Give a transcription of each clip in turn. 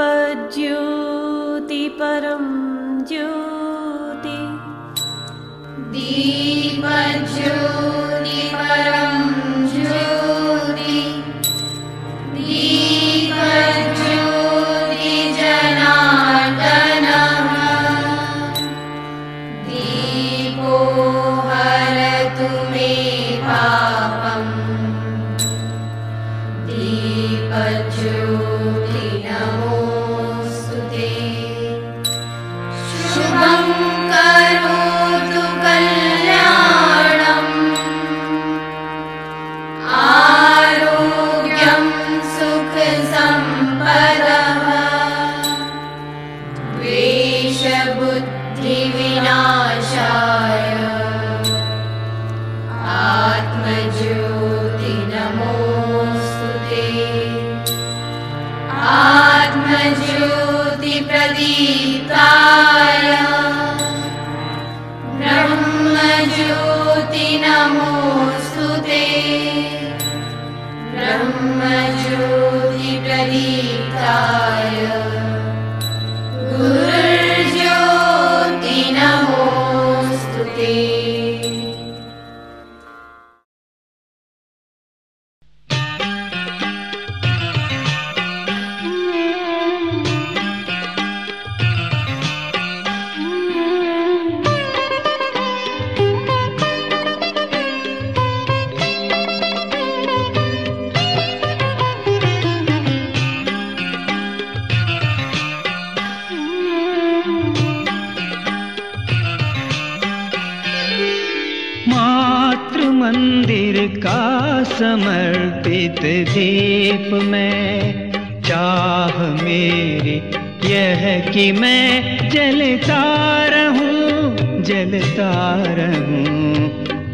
दीपज्योति परं ज्योति। दीपज्योति परं कि मैं जलता रहूँ जलता रहूँ।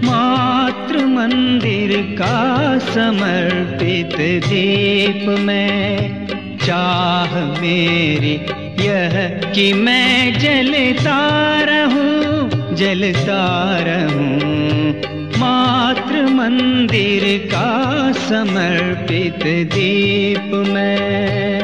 मातृ मंदिर का समर्पित दीप में चाह मेरी यह कि मैं जलता रहूँ जलता रहूँ। मातृ मंदिर का समर्पित दीप में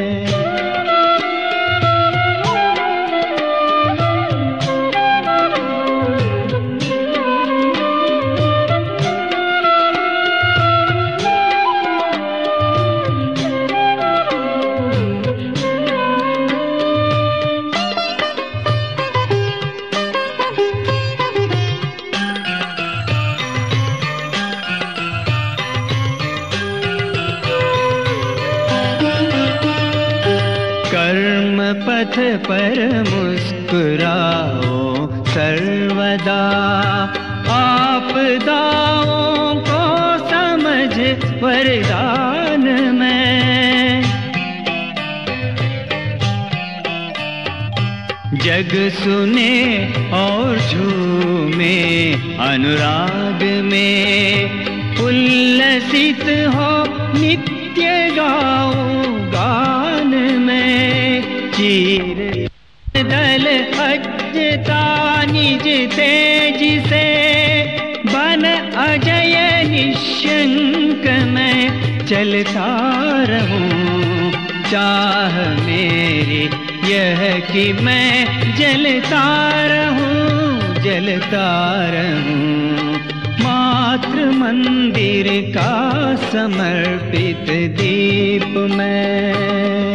सुने और झूमे अनुराग में। उल्लसित हो नित्य गाओ गान में। चीर दल अजता निज तेज से। बन अजय निशंक में चलता रहूँ। चाह मेरी यह कि मैं जलता रहूँ जलता रहूँ मातृ मंदिर का समर्पित दीप में।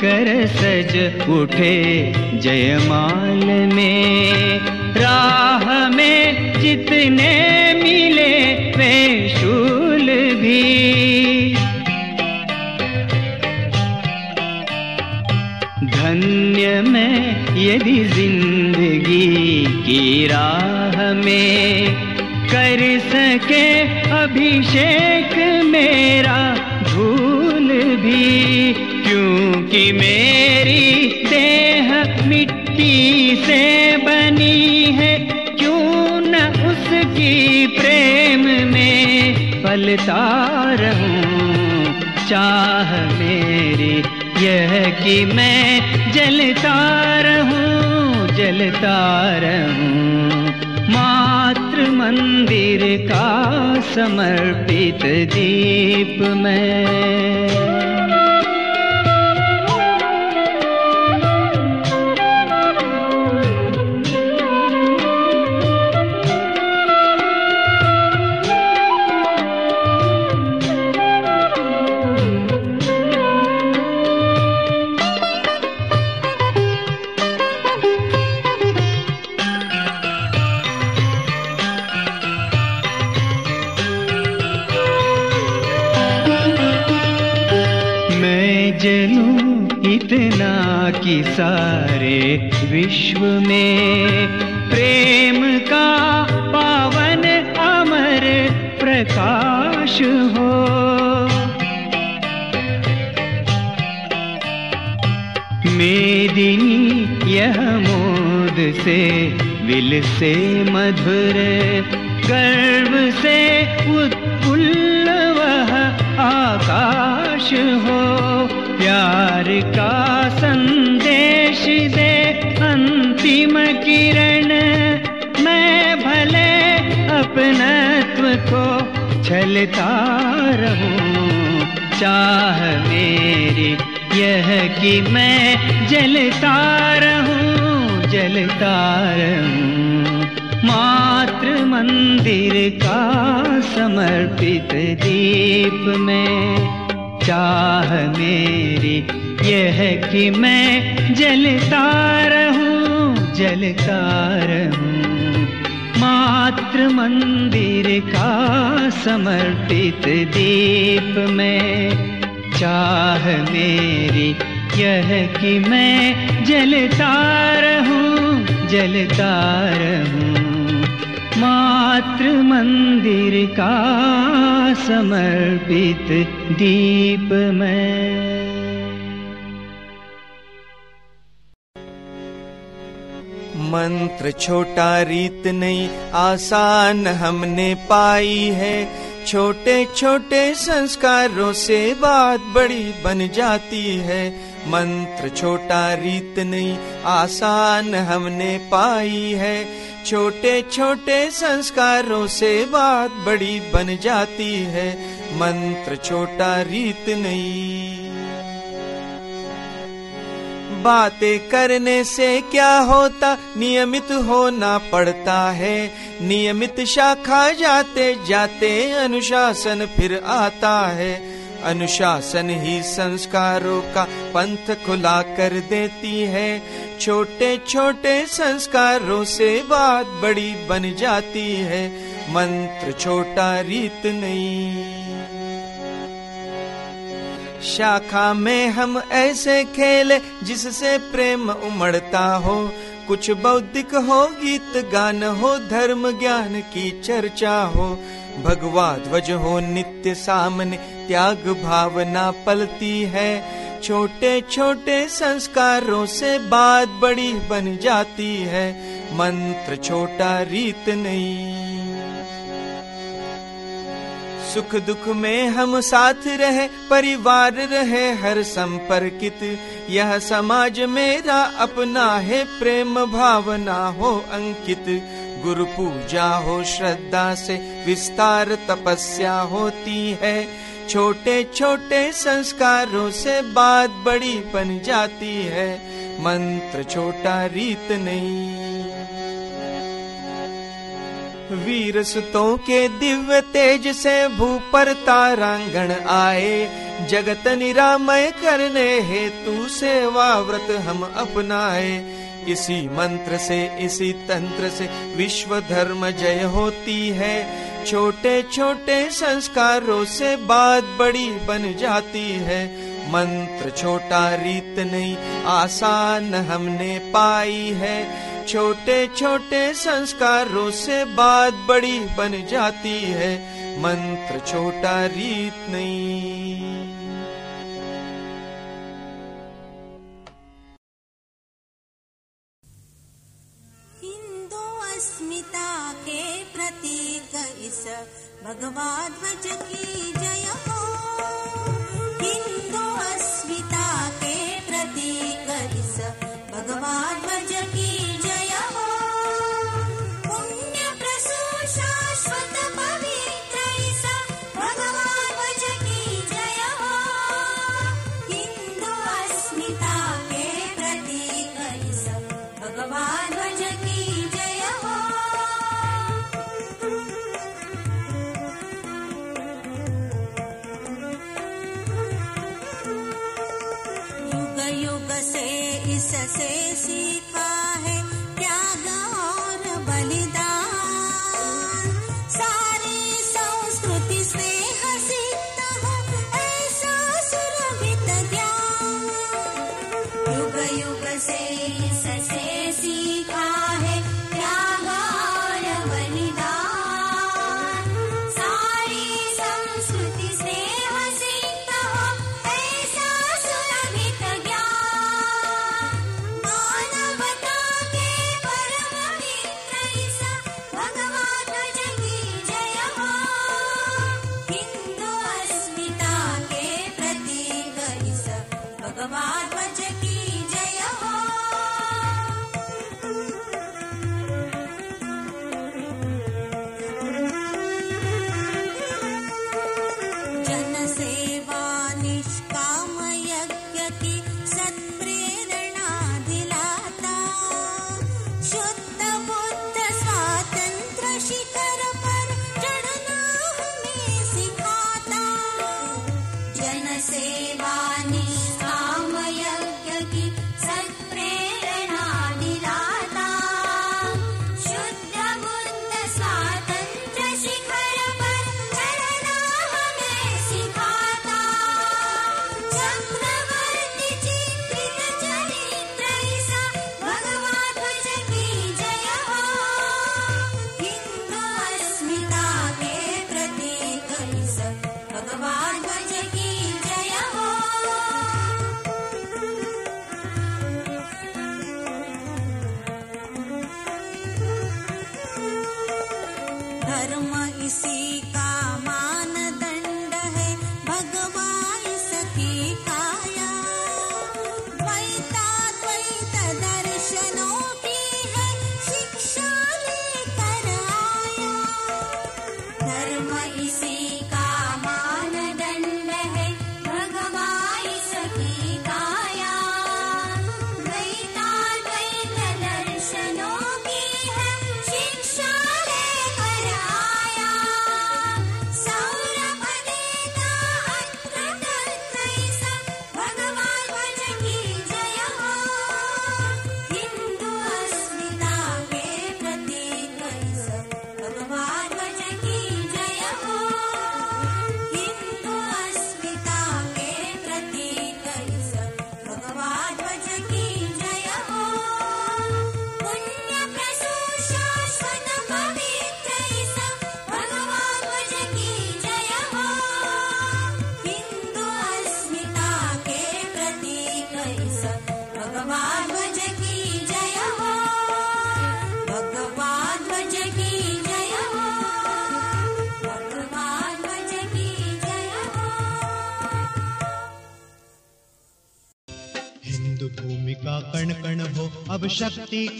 कर सज उठे जयमाल में। राह में जितने मिले वे शूल भी। धन्य में यदि ज़िंदगी की राह में कर सके अभिषेक मेरा। क्योंकि मेरी देह मिट्टी से बनी है, क्यों न उसकी प्रेम में पलता रहूँ? चाह मेरी यह कि मैं जलता रहूँ जलता रहूँ। मात्र मंदिर का समर्पित दीप में। विश्व में प्रेम का पावन अमर प्रकाश हो। मेदिनी यह मोद से, विल से मधुर, गर्व से उत्फुल्ल छलता रहूँ। चाह मेरी यह कि मैं जलता रहूँ जलता रहूँ। मात्र मंदिर का समर्पित दीप में चाह मेरी यह कि मैं जलता रहूँ जलता रहूँ। मात्र मंदिर का समर्पित दीप में चाह मेरी यह कि मैं जलता रहूँ जलता रहूँ। मात्र मंदिर का समर्पित दीप में मंत्र छोटा रीत नहीं, आसान हमने पाई है। छोटे छोटे संस्कारों से बात बड़ी बन जाती है। मंत्र छोटा रीत नहीं, आसान हमने पाई है। छोटे छोटे संस्कारों से बात बड़ी बन जाती है। मंत्र छोटा रीत नहीं। बातें करने से क्या होता? नियमित होना पड़ता है। नियमित शाखा जाते जाते अनुशासन फिर आता है। अनुशासन ही संस्कारों का पंथ खुला कर देती है। छोटे छोटे संस्कारों से बात बड़ी बन जाती है। मंत्र छोटा रीत नहीं। शाखा में हम ऐसे खेले जिससे प्रेम उमड़ता हो। कुछ बौद्धिक हो, गीत गान हो, धर्म ज्ञान की चर्चा हो। भगवा ध्वज हो, नित्य सामने त्याग भावना पलती है। छोटे छोटे संस्कारों से बात बड़ी बन जाती है। मंत्र छोटा रीत नहीं। सुख दुख में हम साथ रहे, परिवार रहे हर संपर्कित। यह समाज मेरा अपना है, प्रेम भावना हो अंकित। गुरु पूजा हो, श्रद्धा से विस्तार तपस्या होती है। छोटे छोटे संस्कारों से बात बड़ी बन जाती है। मंत्र छोटा रीत नहीं। वीर सुतों के दिव्य तेज से भू पर तारांगण आए। जगत निरामय करने हेतु सेवा व्रत हम अपनाए। इसी मंत्र से, इसी तंत्र से विश्व धर्म जय होती है। छोटे छोटे संस्कारों से बात बड़ी बन जाती है। मंत्र छोटा रीत नहीं, आसान हमने पाई है। छोटे छोटे संस्कारों से बात बड़ी बन जाती है। मंत्र छोटा रीत नहीं। हिंदू अस्मिता के प्रतीक इस भगवाध्वज की जय हो। हिंदू अस्मिता के प्रतीक इस भगवाध्वज की see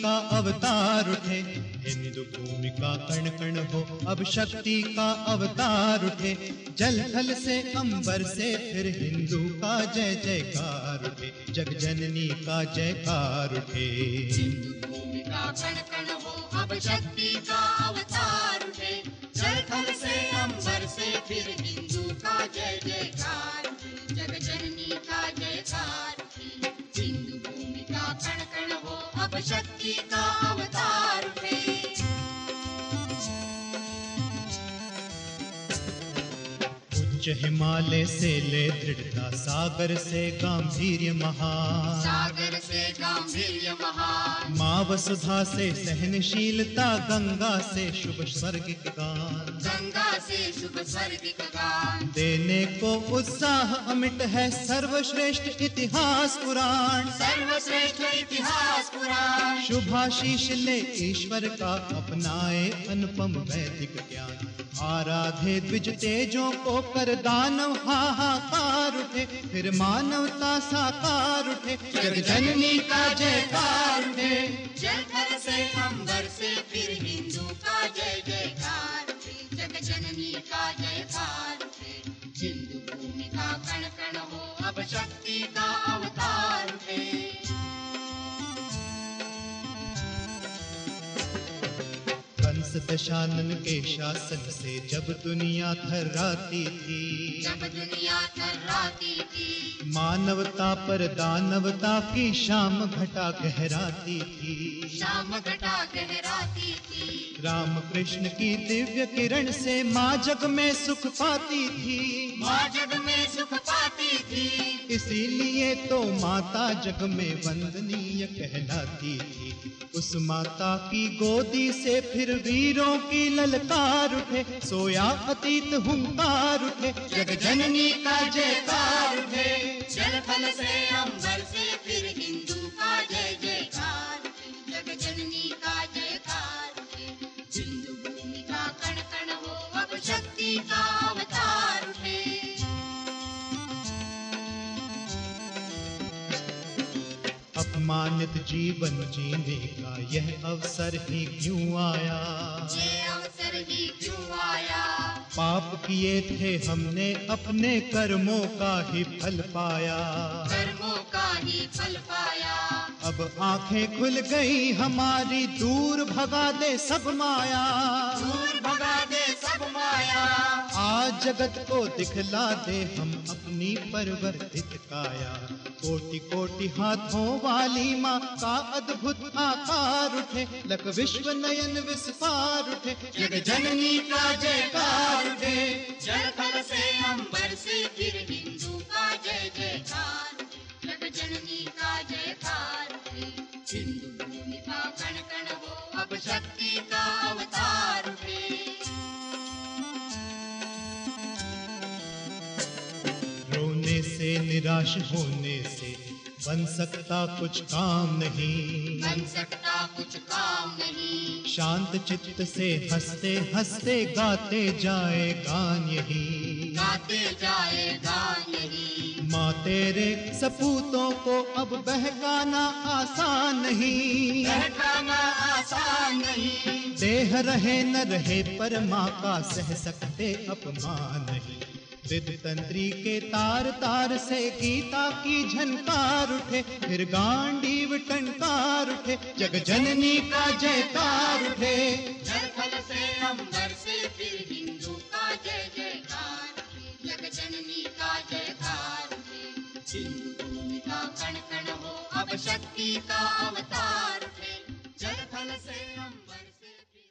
का अवतार उठे। हिंदू भूमि का कण कण हो, अब शक्ति का अवतार उठे। जल थल से अंबर से फिर हिंदू का जय जयकार उठे। जग जननी का जयकार उठे। जय जय का अवतार उठे। फिर हिंदू का जय जयकार शक्ति का उच्च हिमालय से ले दृढ़ता सागर से गांधीर्य महान। सागर से गांधीर्य महान। माँ वसुधा से सहनशीलता गंगा से शुभ स्वर्गिक गान। गंगा से शुभ स्वर्गिक गान। देने को उत्साह अमिट है सर्वश्रेष्ठ इतिहास पुराण। सर्वश्रेष्ठ इतिहास पुराण। शुभाशीष ले ईश्वर का अपनाए अनुपम वैदिक ज्ञान। आराधे द्विज तेजों को कर दानव हाहाकार उठे, फिर मानवता साकार उठे जग जननी का जयकार उठे। जयकर से, अंबर से, फिर हिंदू का जय जयकार उठे। जग जननी का जयकार उठे। हिंदू भूमि का कण कण हो, अब शक्ति का दशानन के शासन से जब दुनिया थर्राती थी। जब दुनिया थर्राती थी। मानवता पर दानवता की शाम घटा गहराती थी। शाम घटा गहराती थी राम कृष्ण की दिव्य किरण से माँ जग में सुख पाती थी। माँ जग में सुख पाती थी। इसीलिए तो माता जग में वंदनीय कहलाती थी। उस माता की गोदी से फिर वीरों की ललकार उठे सोया अतीत हुंकार उठे जग जननी का जयकार उठे। जल थल से अंबर से फिर हिंदू का अवतार उठे अपमानित जीवन जीने का यह अवसर ही क्यों आया? ये अवसर ही क्यों आया? पाप किए थे हमने अपने कर्मों का ही फल पाया। कर्मों का ही फल पाया। अब आँखें खुल गई हमारी दूर भगा दे सब माया। दूर भगा दे सब माया आज जगत को दिखला दे हम अपनी परिवर्तित काया। कोटि कोटि हाथों वाली माँ का अद्भुत आकार उठे। लक विश्व नयन विस्फार उठे। जग जननी का जयकार उठे। जल थल से अंबर से फिर हिंदू का जय जयकार जग जननी का जयकार उठे। हिंदू भूमि का कण कण हो अब शक्ति का अवतार निराश होने से बन सकता कुछ काम नहीं। बन सकता कुछ काम नहीं। शांत चित्त से हँसते हँसते गाते जाए गान यही। गाते जाए गान यही। माँ तेरे सपूतों को अब बहकाना आसान नहीं। बहकाना आसान नहीं। देह रहे न रहे पर माँ का सह सकते अपमान नहीं। तंत्री के तार तार से गीता की झनकार उठे फिर गांडीव टंकार उठे जग जननी का जयकार उठे। जल से अंबर से फिर हिंदू का जय जयकार जग जननी का जयकार भूमि का कण कण हो अब शक्ति का अवतार उठे। जल थल से अंबर से फिर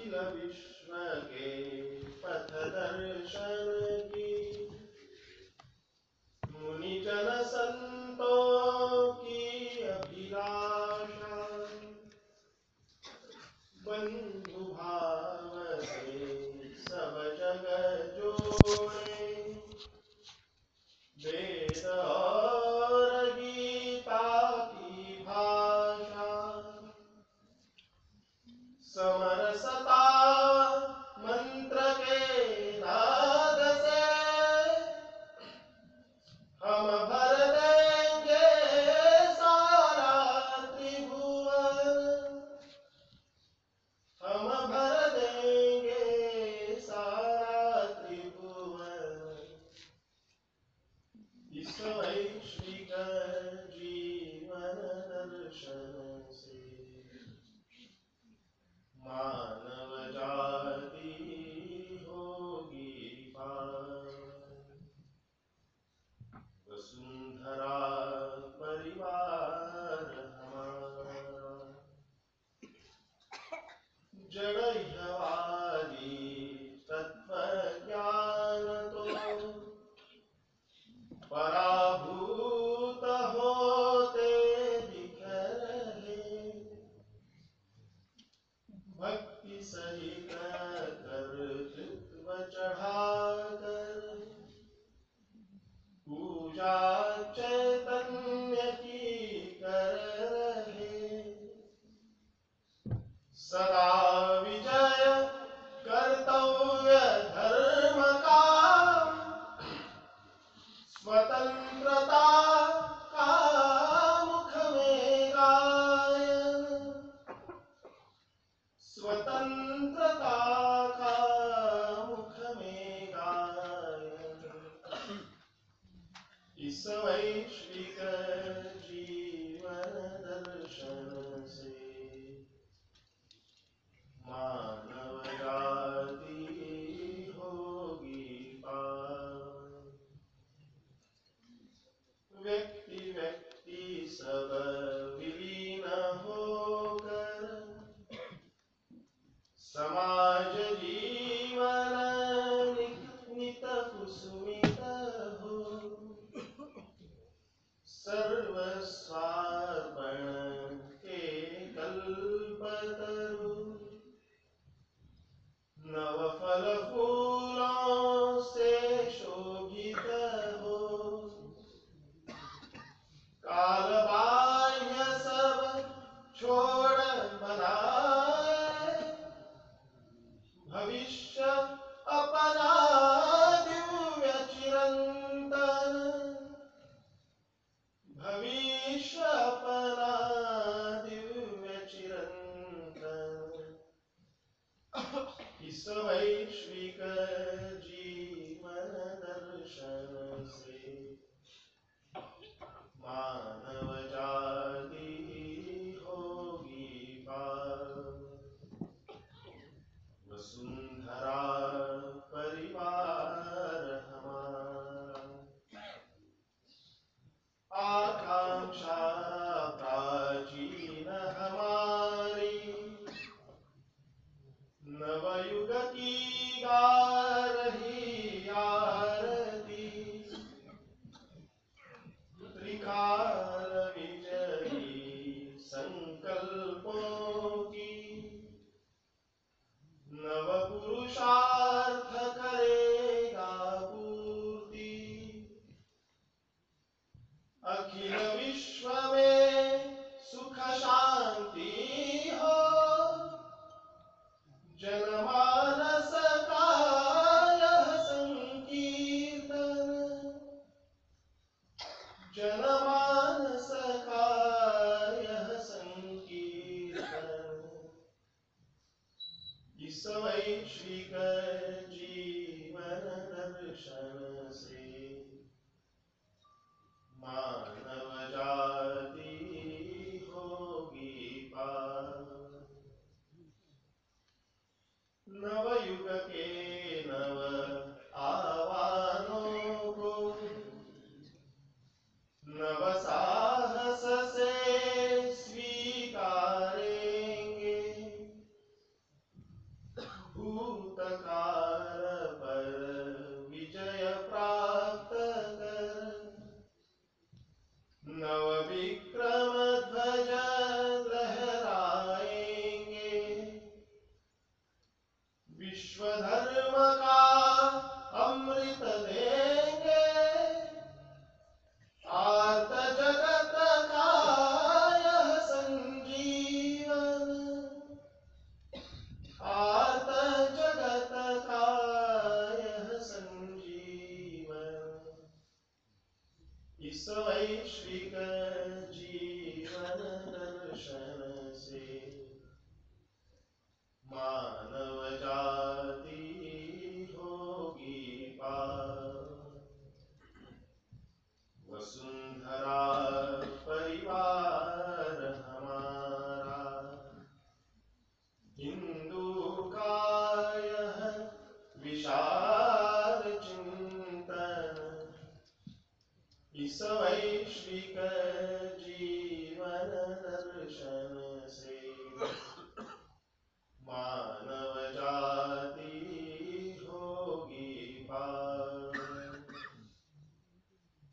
अखिल विश्व के पथ दर्शन की मुनि जन संतों की अभिलाषा बंधु भाव से सब जग जोड़े वेद और so Samana Sata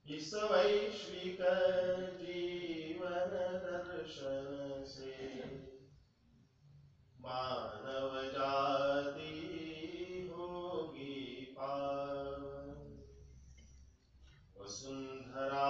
इस वैश्विक जीवन दर्शन से मानव जाति होगी पावन वसुंधरा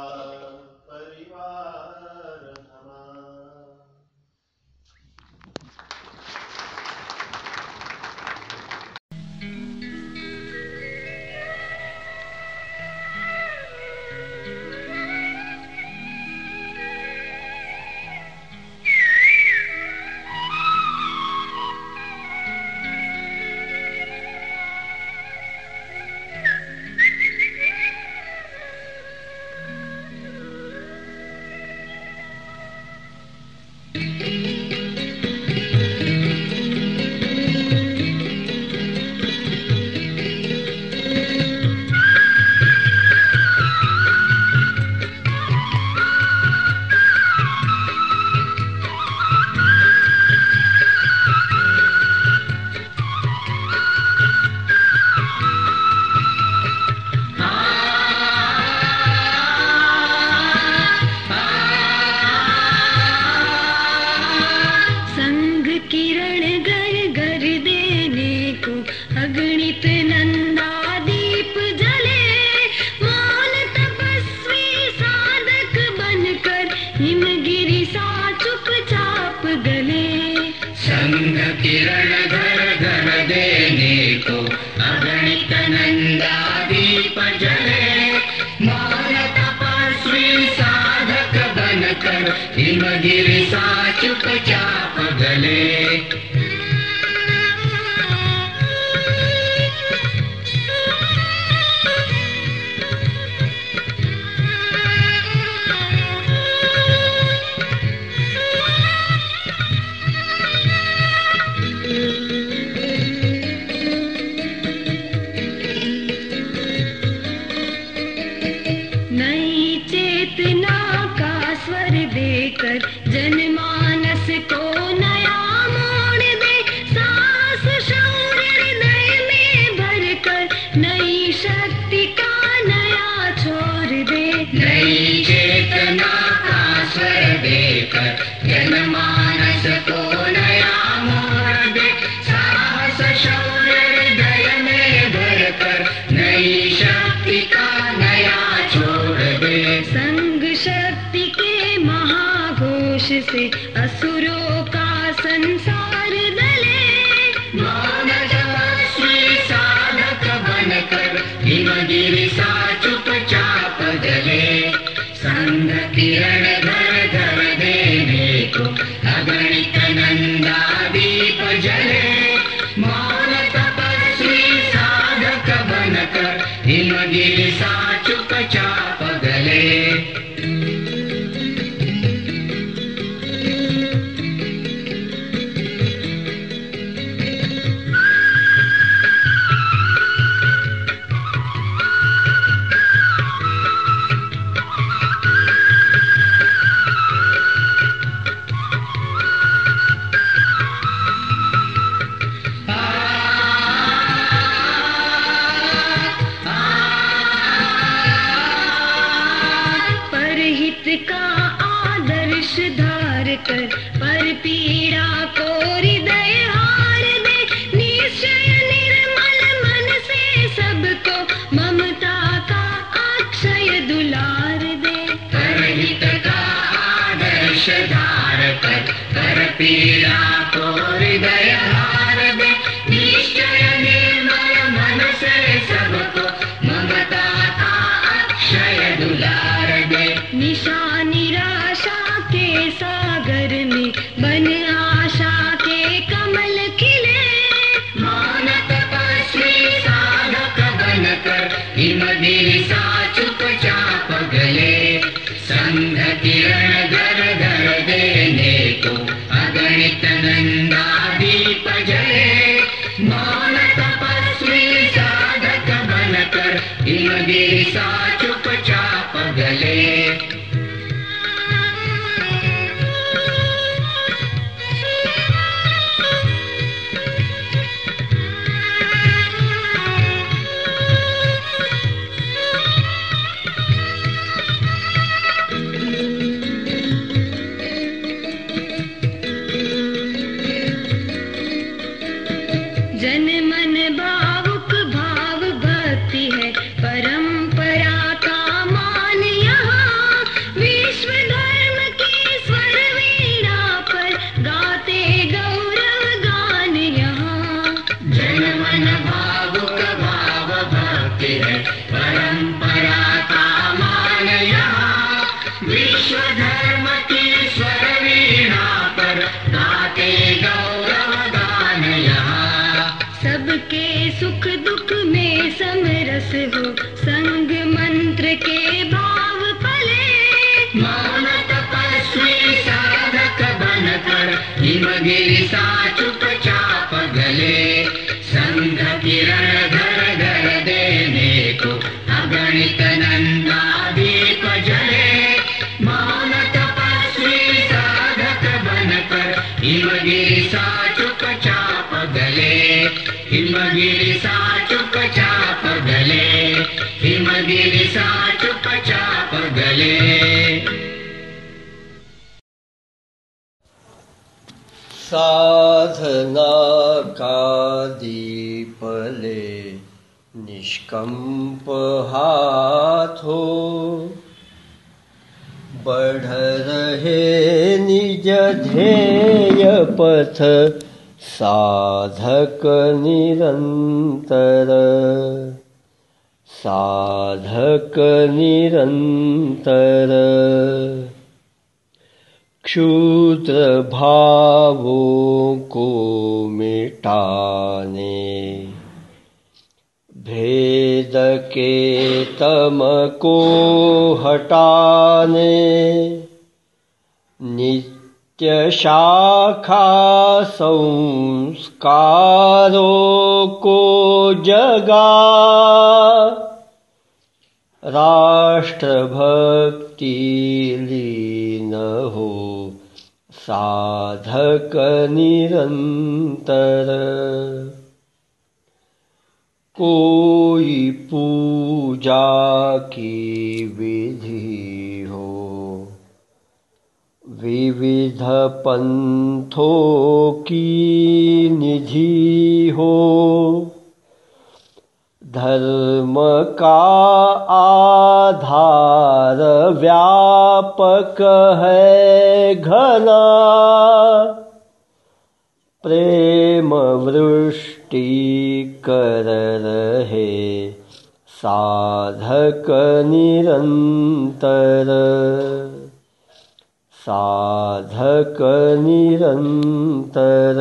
Shine. हिमगिरिसा चुपचाप गले हिमगिरिसा चुपचाप गले साधना का दीपले निष्कम्प हाथो बढ़ रहे निज ध्येय पथ साधक निरन्तर साधक निरन्तर क्षुद्र भावों को मिटाने। भेद के तम को हटाने। नित्य शाखा संस्कारों को जगा। राष्ट्र भक्ति लीन हो साधक निरंतर। कोई पूजा की विधि विविध पंथों की निधि हो धर्म का आधार व्यापक है घना। प्रेम वृष्टि कर रहे साधक निरंतर साधक निरंतर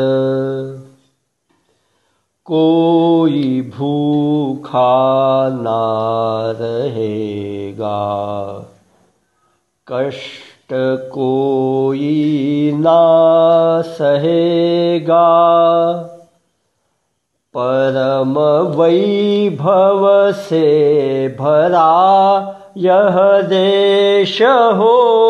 कोई भूखा ना रहेगा। कष्ट कोई ना सहेगा। परम वैभव से भरा यह देश हो।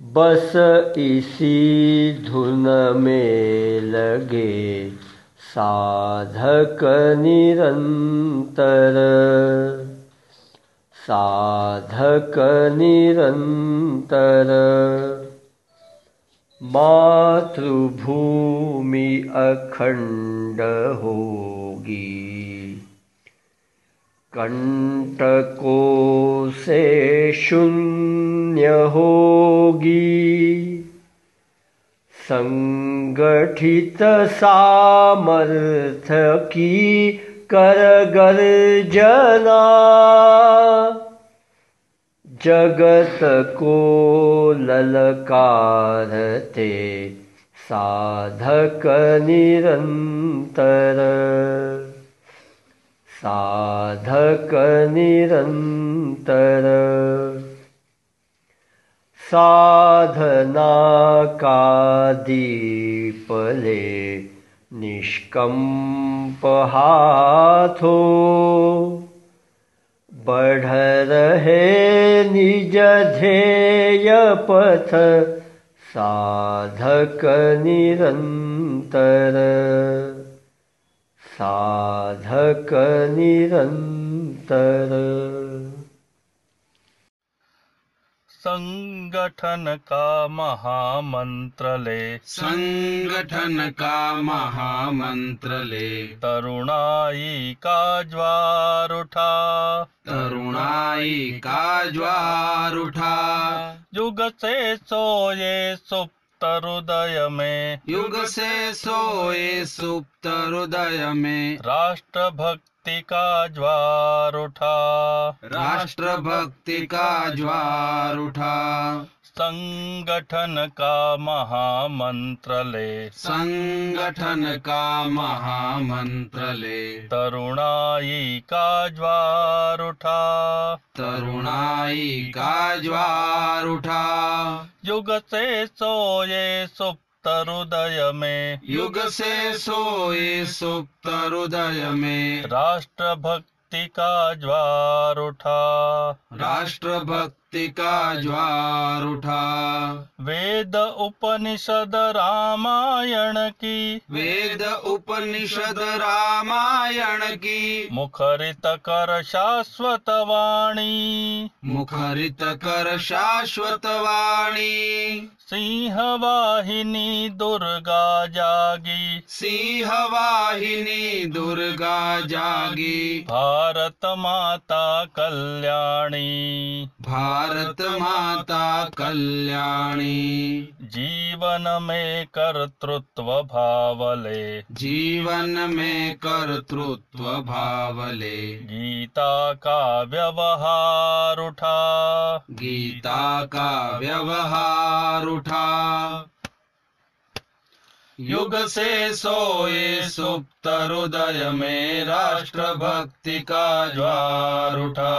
बस इसी धुन में लगे साधक निरंतर। साधक निरंतर। मातृभूमि अखंड होगी। कंटकों से शून्य होगी संगठित सामर्थ्य की कर गर्जना जगत को ललकारते साधक निरंतर साधक निरंतर साधना का दीप ले निष्कंप हाथों बढ़ रहे निज ध्येय पथ साधक निरंतर साधक निरंतर संगठन का महामंत्र ले संगठन का महामंत्र ले तरुणाई का ज्वार उठा तरुणाई का ज्वार उठा युग से सोए सुप्त हृदय में युग से सोए सुप्त हृदय में राष्ट्र भक्ति का ज्वार उठा राष्ट्र भक्ति का ज्वार उठा संगठन का महामंत्र ले संगठन का महामंत्र ले तरुणाई का ज्वार उठा तरुणाई का ज्वार उठा युग से सोए सुप्त हृदय में युग से सोए सुप्त हृदय में राष्ट्र भक्ति का ज्वार उठा राष्ट्र भक्ति का ज्वार उठा वेद उपनिषद रामायण की। वेद उपनिषद रामायण की। मुखरित कर शाश्वत वाणी। मुखरित कर शाश्वत वाणी। सिंह वाहिनी दुर्गा जागी। सिंह वाहिनी दुर्गा जागी। भारत माता कल्याणी। भारत भारत माता कल्याणी। जीवन में कर्तृत्व भावले जीवन में कर्तृत्व भावले गीता का व्यवहार उठा गीता का व्यवहार उठा युग से सोए सुप्त हृदय में राष्ट्र भक्ति का ज्वार उठा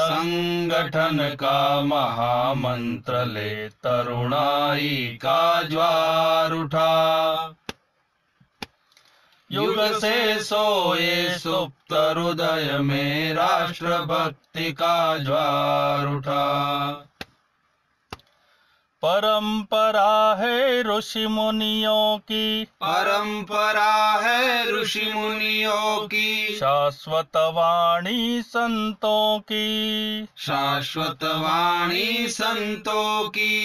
संगठन का महामंत्र ले तरुणाई का ज्वार उठा। युग से सोए सुप्त हृदय में राष्ट्र भक्ति का ज्वार उठा। परंपरा है ऋषि मुनियों की। परंपरा है ऋषि मुनियों की। शाश्वत वाणी संतों की। शाश्वत वाणी संतों की।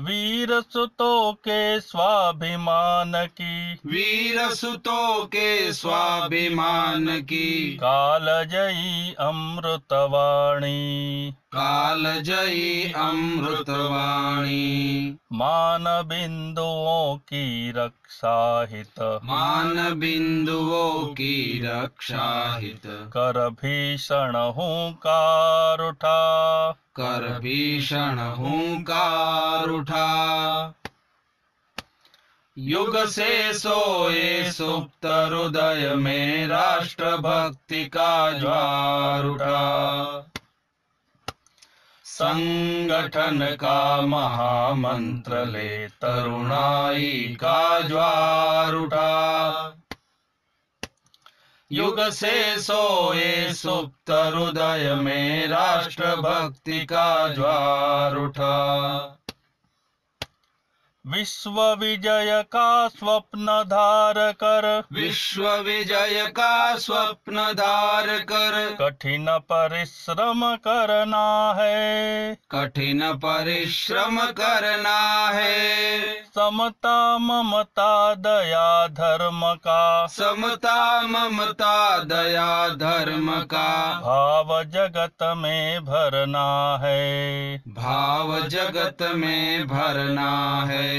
वीर सुतों के स्वाभिमान की। वीर सुतों के स्वाभिमान की। कालजयी अमृतवाणी काल जयी अमृतवाणी। मान बिंदुओं की रक्षा हित। मान बिंदुओं की रक्षा हित। कर भीषण हूंकार उठा। कर भीषण हूंकार उठा। युग से सोए सुप्त हृदय में राष्ट्र भक्ति का ज्वार उठा। संगठन का महामंत्र ले तरुणाई का ज्वार उठा युग से सोए सुप्त हृदय में राष्ट्र भक्ति का ज्वार उठा विश्व विजय का स्वप्न धार कर विश्व विजय का स्वप्न धार कर कठिन परिश्रम करना है कठिन परिश्रम करना है समता ममता दया धर्म का। समता ममता दया धर्म का। भाव जगत में भरना है भाव जगत में भरना है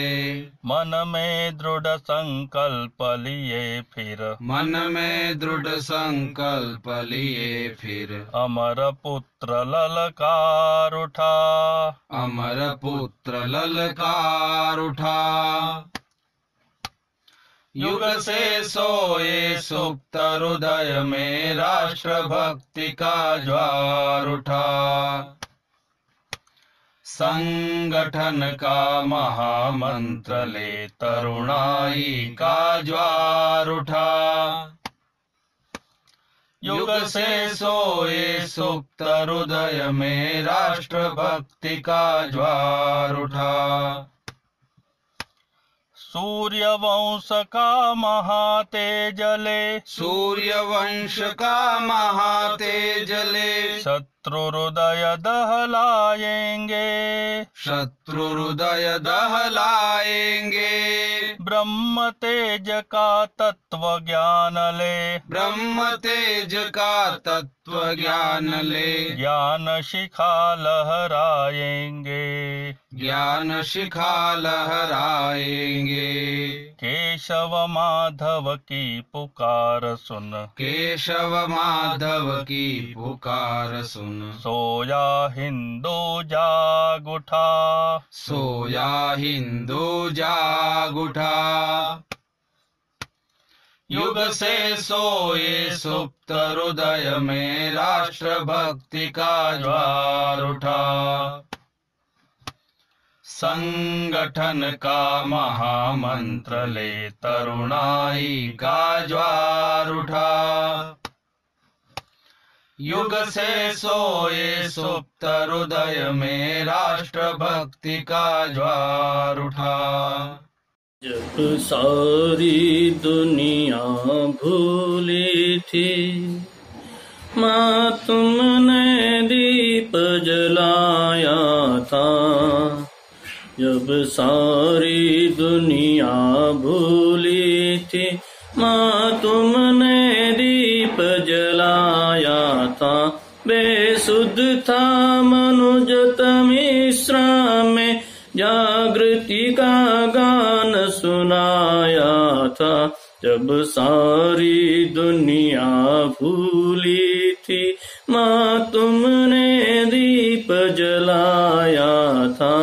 मन में दृढ़ संकल्प लिए फिर। मन में दृढ़ संकल्प लिए फिर। अमर पुत्र ललकार उठा। अमर पुत्र ललकार उठा। युग से सोए सुप्त हृदय में राष्ट्र भक्ति का ज्वार उठा। संगठन का महामंत्र ले तरुणाई का ज्वार उठा। युग से सोए सुप्त हृदय में राष्ट्र भक्ति का ज्वार उठा। सूर्य वंश का महातेजले सूर्य वंश का महातेजले शत्रु हृदय दहलाएँगे शत्रु हृदय दहलाएँगे ब्रह्म तेज का तत्व ज्ञान ले ब्रह्म तेज का तत्व ज्ञान ले ज्ञान शिखा लहराएँगे ज्ञान शिखा लहराएँगे केशव माधव की पुकार सुन। केशव माधव की पुकार सुन। सोया हिंदू जाग उठा सोया हिंदू जाग उठा युग से सोए सुप्त हृदय में राष्ट्र भक्ति का ज्वार उठा। संगठन का महामंत्र ले तरुणाई का ज्वार उठा। युग से सोए सुप्त हृदय में राष्ट्र भक्ति का ज्वार उठा। जब सारी दुनिया भूली थी, माँ तुमने दीप जलाया था। जब सारी दुनिया भूली थी, माँ तुमने बेसुध था मनुजत मिश्रा में जागृति का गान सुनाया था। जब सारी दुनिया भूली थी, माँ तुमने दीप जलाया था।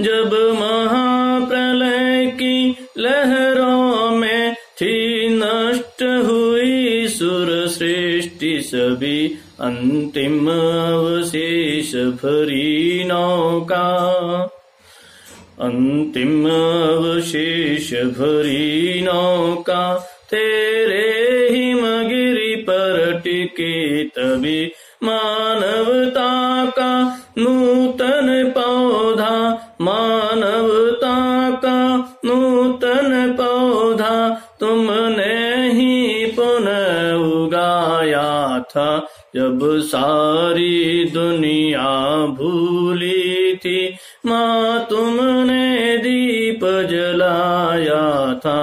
जब महाप्रलय की लहरों सभी अंतिम अवशेष भरी नौका। अंतिम अवशेष भरी नौका, तेरे हिमगिरी पर टिके तभी मानवता का नूतन था, जब सारी दुनिया भूली थी। माँ तुमने दीप जलाया था।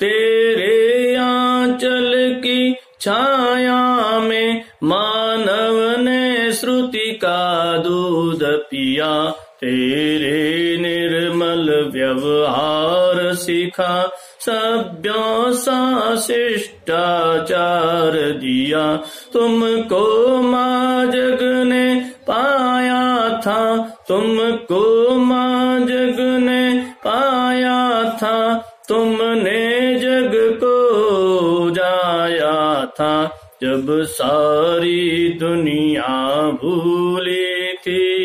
तेरे आंचल की छाया में मानव ने श्रुति का दूध पिया। तेरे निर्मल व्यवहार सीखा। सभ्यों सा शिष्टाचार दिया। तुमको माँ जग ने पाया था। तुमको माँ जग ने पाया था। तुमने जग को जाया था। जब सारी दुनिया भूली थी।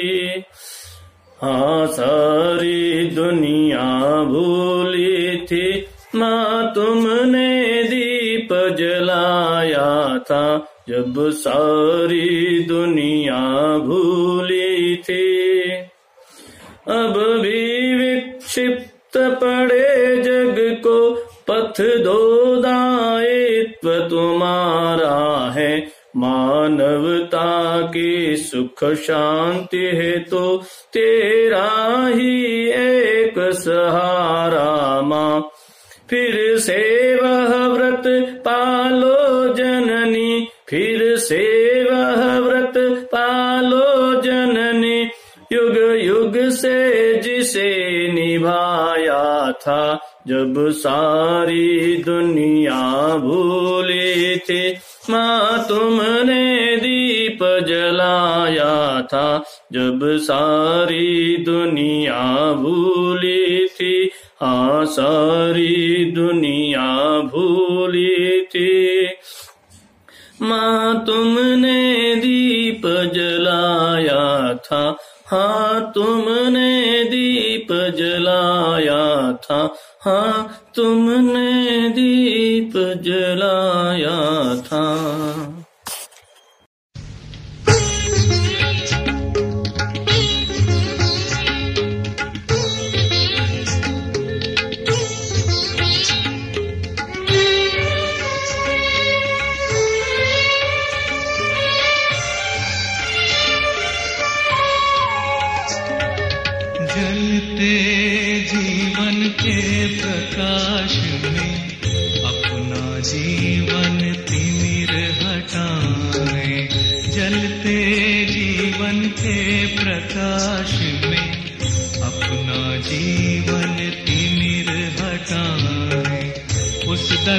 हाँ सारी दुनिया भूली थी। माँ तुमने दीप जलाया था, जब सारी दुनिया भूली थी। अब भी विक्षिप्त पड़े जग को, पथ दो दायित्व तुम्हारा है। मानवता की सुख शांति है तो तेरा ही एक सहारा माँ। फिर से वह व्रत पालो जननी, फिर से वह व्रत पालो जननी। युग युग से जिसे निभाया था, जब सारी दुनिया भूली थी, माँ तुमने दीप जलाया था, जब सारी दुनिया भूली थी हाँ सारी दुनिया भूली थी। माँ तुमने दीप जलाया था। हाँ तुमने दीप जलाया था। हाँ तुमने दीप जलाया था।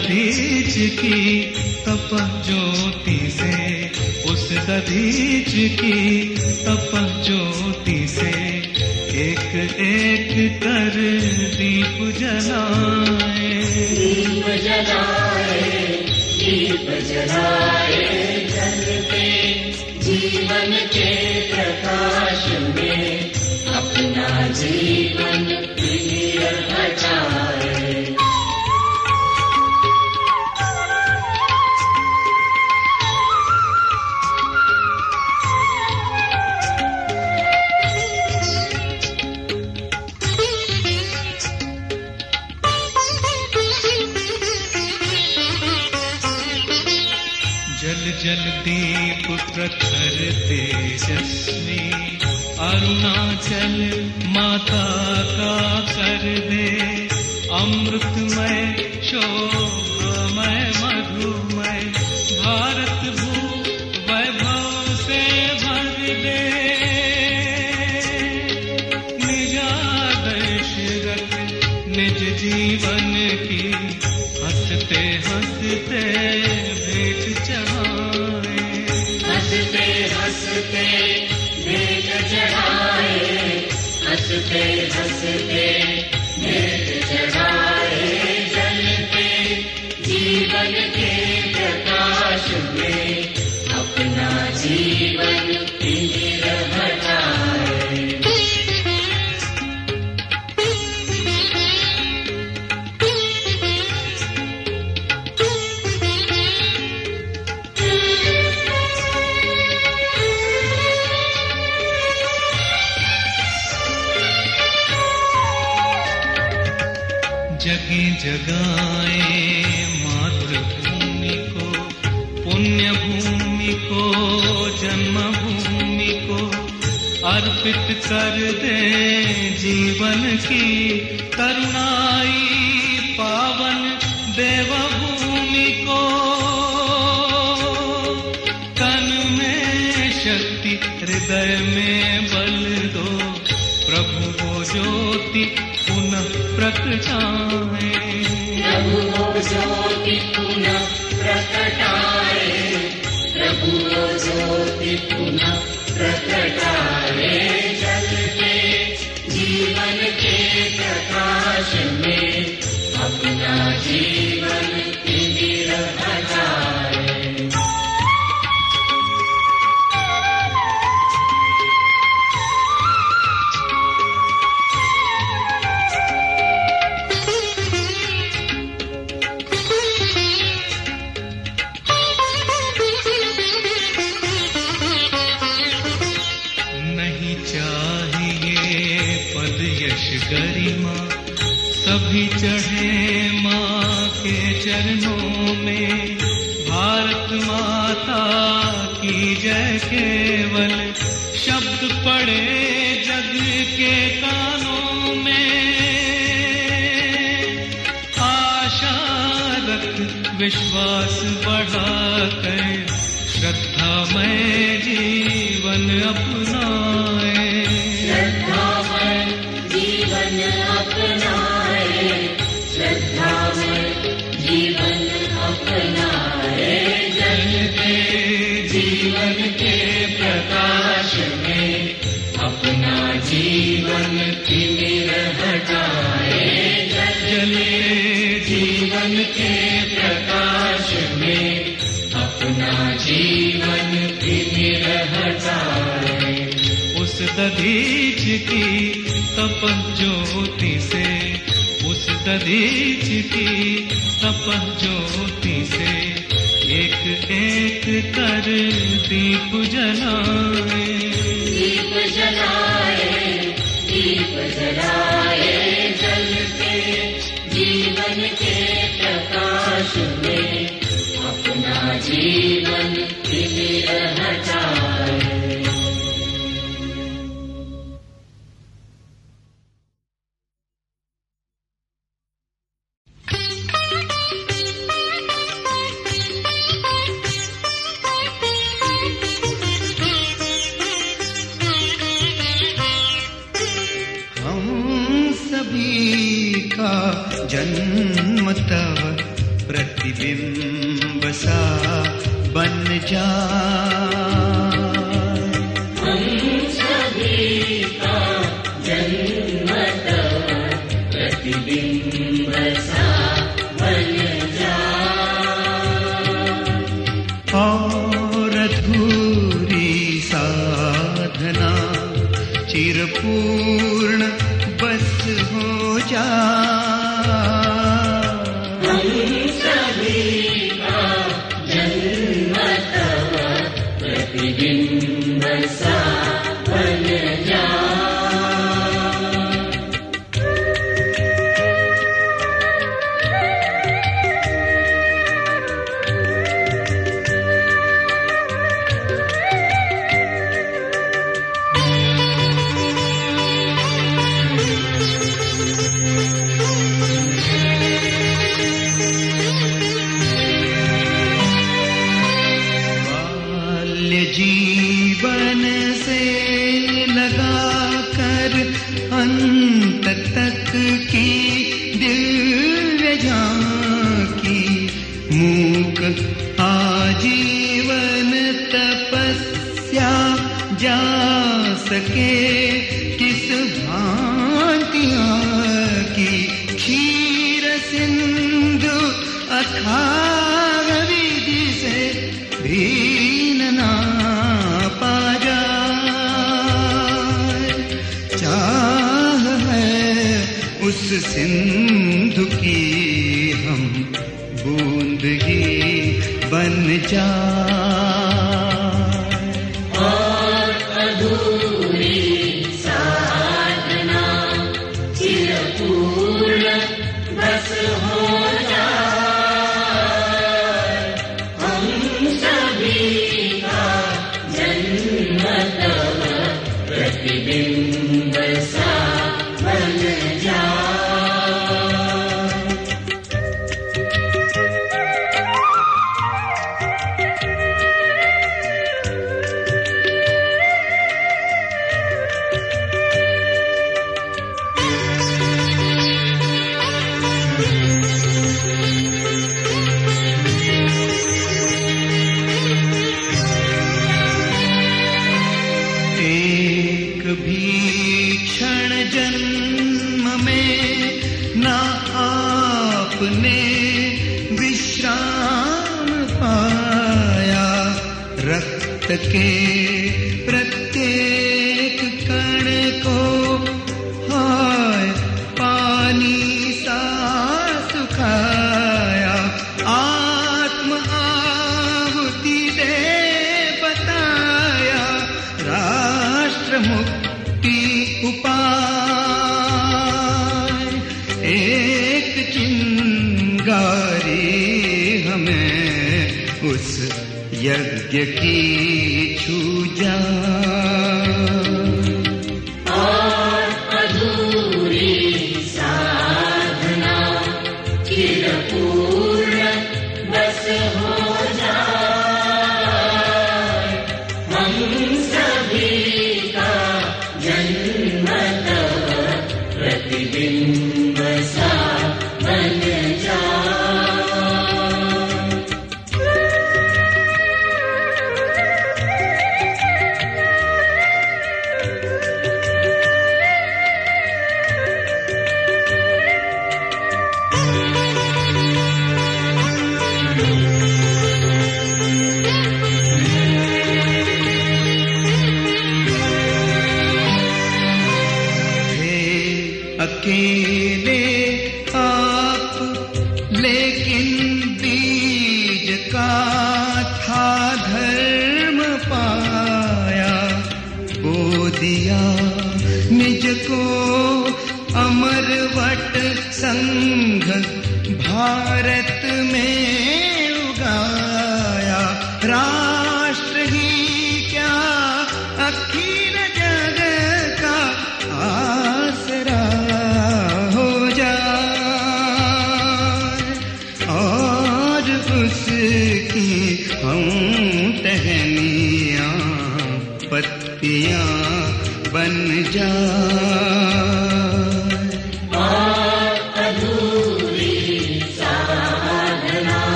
दधीच की तप ज्योति से, उस दधीच की तप ज्योति से, एक एक कर दीप जलाए। दीप जलाए दीप जलाए जलते जीवन के प्रकाश में, अपना जीवन प्रिय हटाए दीप प्रखर तेजस्वी अरुणाचल कर दे। अमृतमय शोभमय Jesus. सभी का जन्म तव प्रतिबिंब सा बन जा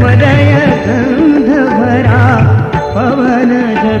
मदय गन्धभरा भरा पवनोरा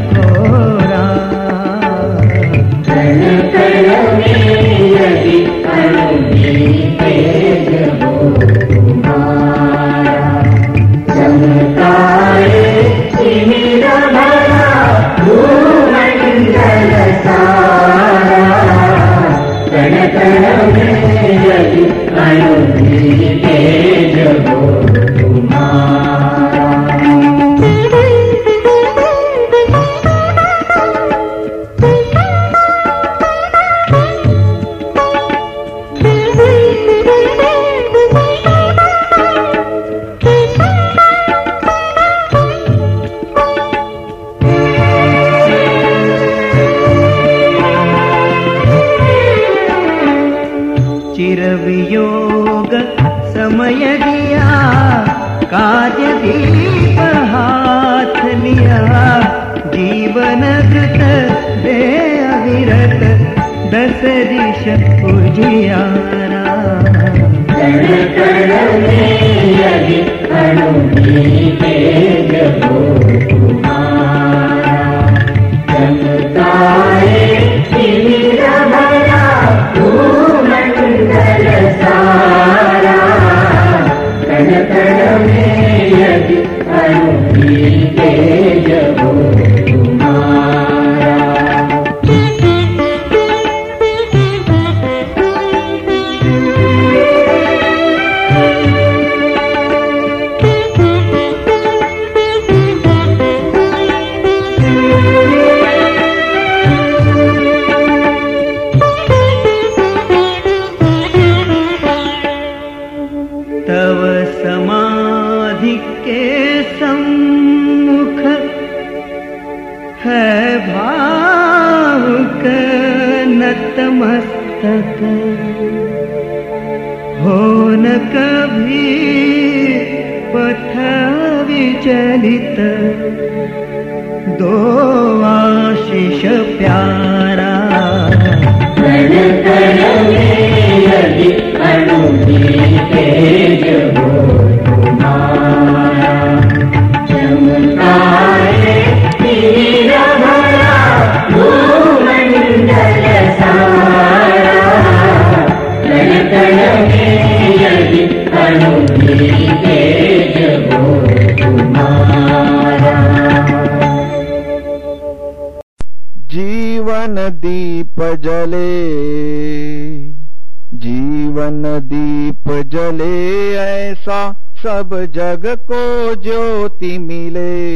सब जग को ज्योति मिले,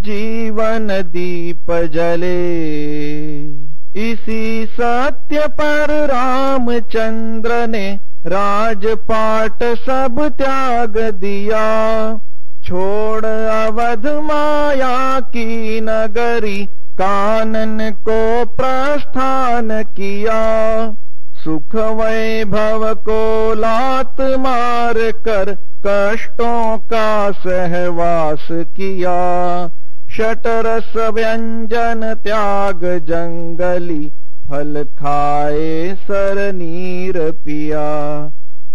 जीवन दीप जले। इसी सत्य पर रामचंद्र ने राजपाट सब त्याग दिया। छोड़ अवध माया की नगरी, कानन को प्रस्थान किया। सुख वैभव को लात मार कर कष्टों का सहवास किया। शटरस व्यंजन त्याग जंगली फल खाए सर नीर पिया।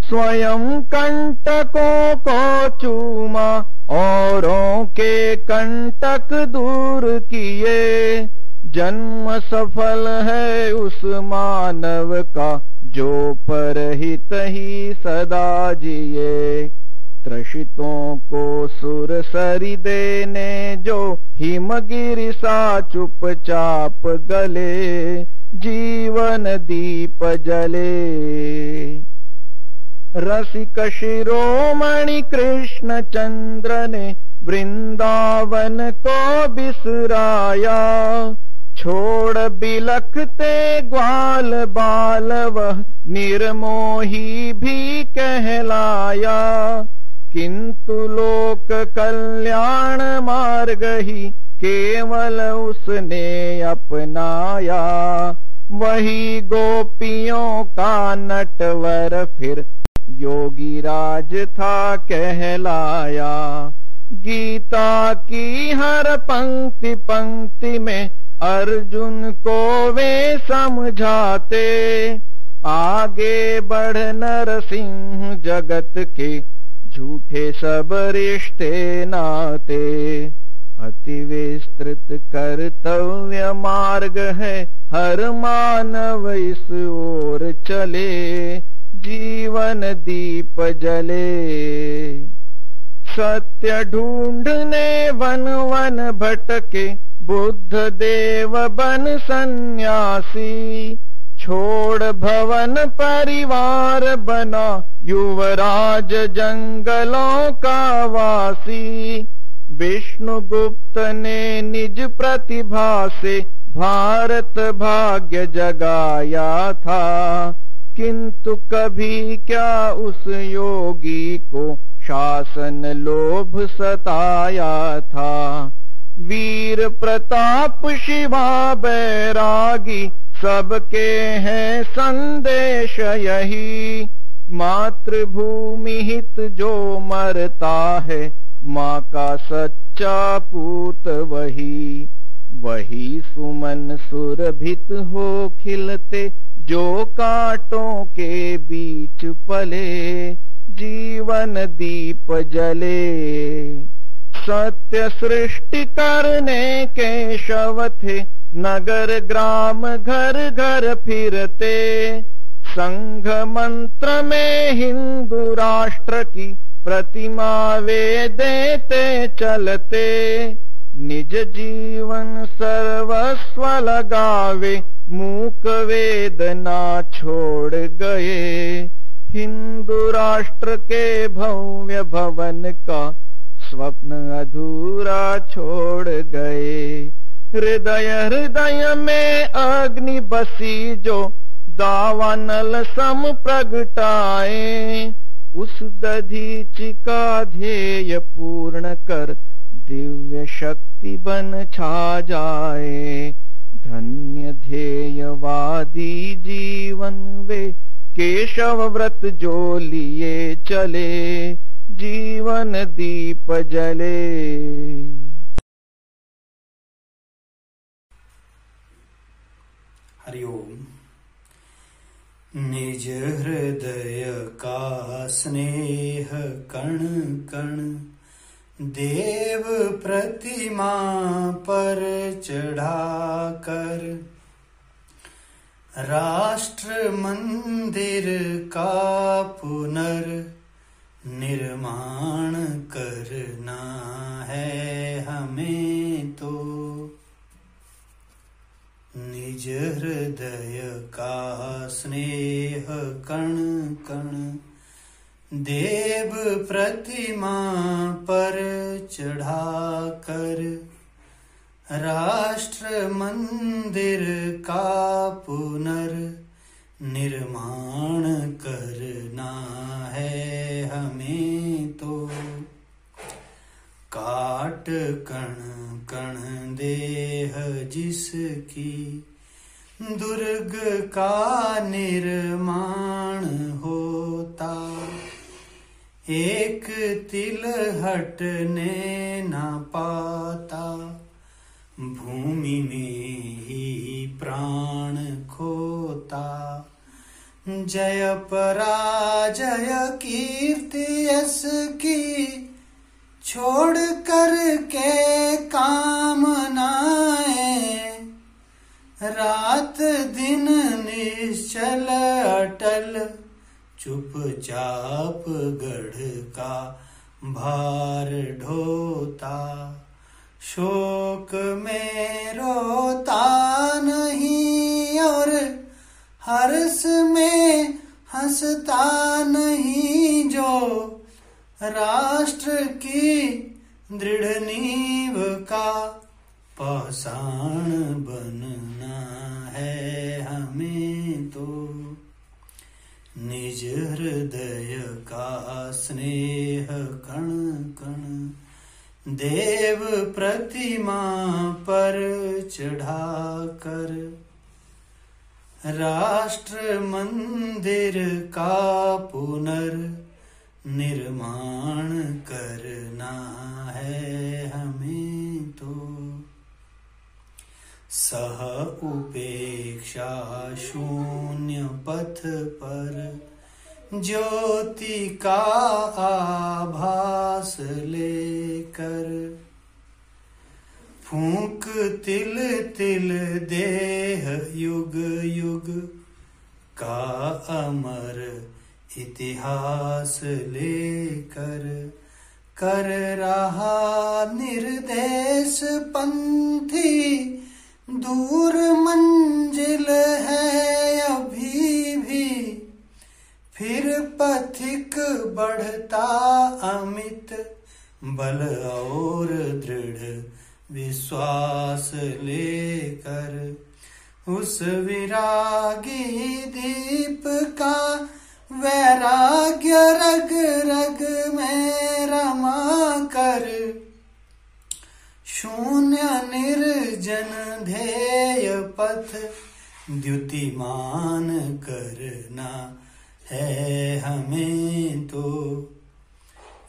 स्वयं कंटकों को चूमा, औरों के कंटक दूर किए। जन्म सफल है उस मानव का, जो परहित ही सदा जिए। त्रषितों को सुर सरी देने, जो हिमगिरि सा चुपचाप गले। जीवन दीप जले। रसिक शिरोमणि कृष्ण चंद्र ने वृंदावन को बिसराया। छोड़ बिलखते ग्वाल बाल वह निर्मोही भी कहलाया। किंतु लोक कल्याण मार्ग ही केवल उसने अपनाया। वही गोपियों का नटवर फिर योगी राज था कहलाया। गीता की हर पंक्ति पंक्ति में अर्जुन को वे समझाते, आगे बढ़ नरसिंह जगत के झूठे सब रिश्ते नाते। अति विस्तृत कर्तव्य मार्ग है हर मानव इस ओर चले, जीवन दीप जले। सत्य ढूँढने वन वन भटके बुद्ध देव बन सन्यासी, छोड़ भवन परिवार बना, युवराज जंगलों का वासी। विष्णु गुप्त ने निज प्रतिभा से भारत भाग्य जगाया था। किंतु कभी क्या उस योगी को शासन लोभ सताया था? वीर प्रताप शिवा बैरागी, सबके हैं संदेश यही। मातृभूमि हित जो मरता है, माँ का सच्चा पूत वही। वही सुमन सुरभित हो खिलते, जो कांटों के बीच पले। जीवन दीप जले। सत्य सृष्टि करने के शव थे। नगर ग्राम घर घर फिरते। संघ मंत्र में हिंदू राष्ट्र की प्रतिमा वे देते चलते। निज जीवन सर्वस्व लगावे, मूक वेदना छोड़ गए। हिंदू राष्ट्र के भव्य भवन का स्वप्न अधूरा छोड़ गए। हृदय हृदय में अग्नि बसी जो दावानल सम प्रगटाए। उस दधीचि का ध्येय पूर्ण कर दिव्य शक्ति बन छा जाए। धन्य ध्येयवादी जीवन वे केशव व्रत जो लिए चले। जीवन दीप जले। हरिओम निज हृदय का स्नेह कण कण, देव प्रतिमा पर चढ़ाकर राष्ट्र मंदिर का पुनर निर्माण करना है हमें तो। निज हृदय का स्नेह कण कण, देव प्रतिमा पर चढ़ाकर राष्ट्र मंदिर का पुनर निर्माण करना है हमें तो। काट कण कण देह जिसकी दुर्ग का निर्माण होता। एक तिल हटने न पाता, भूमि में ही प्राण जय पराजय कीर्ति यश की, छोड़ कर के कामनाएँ रात दिन निश्चल अटल, चुपचाप गढ़ का भार ढोता। शोक में रोता नहीं और हर्ष में हंसता नहीं जो राष्ट्र की दृढ़ नींव का पाषाण बनना है हमें तो। निज हृदय का स्नेह कण कण देव प्रतिमा पर चढ़ा कर राष्ट्र मंदिर का पुनर निर्माण करना है हमें तो। सह उपेक्षा शून्य पथ पर ज्योति का आभास लेकर फूंक तिल तिल देह युग युग का अमर इतिहास लेकर कर रहा निर्देश पंथी। दूर मंजिल है अभी भी। फिर पथिक बढ़ता अमित, बल और दृढ़ विश्वास लेकर उस विरागी दीप का वैराग्य रग रग में रमा कर शून्य निर्जन ध्येय पथ द्युतिमान करना है हमें तो।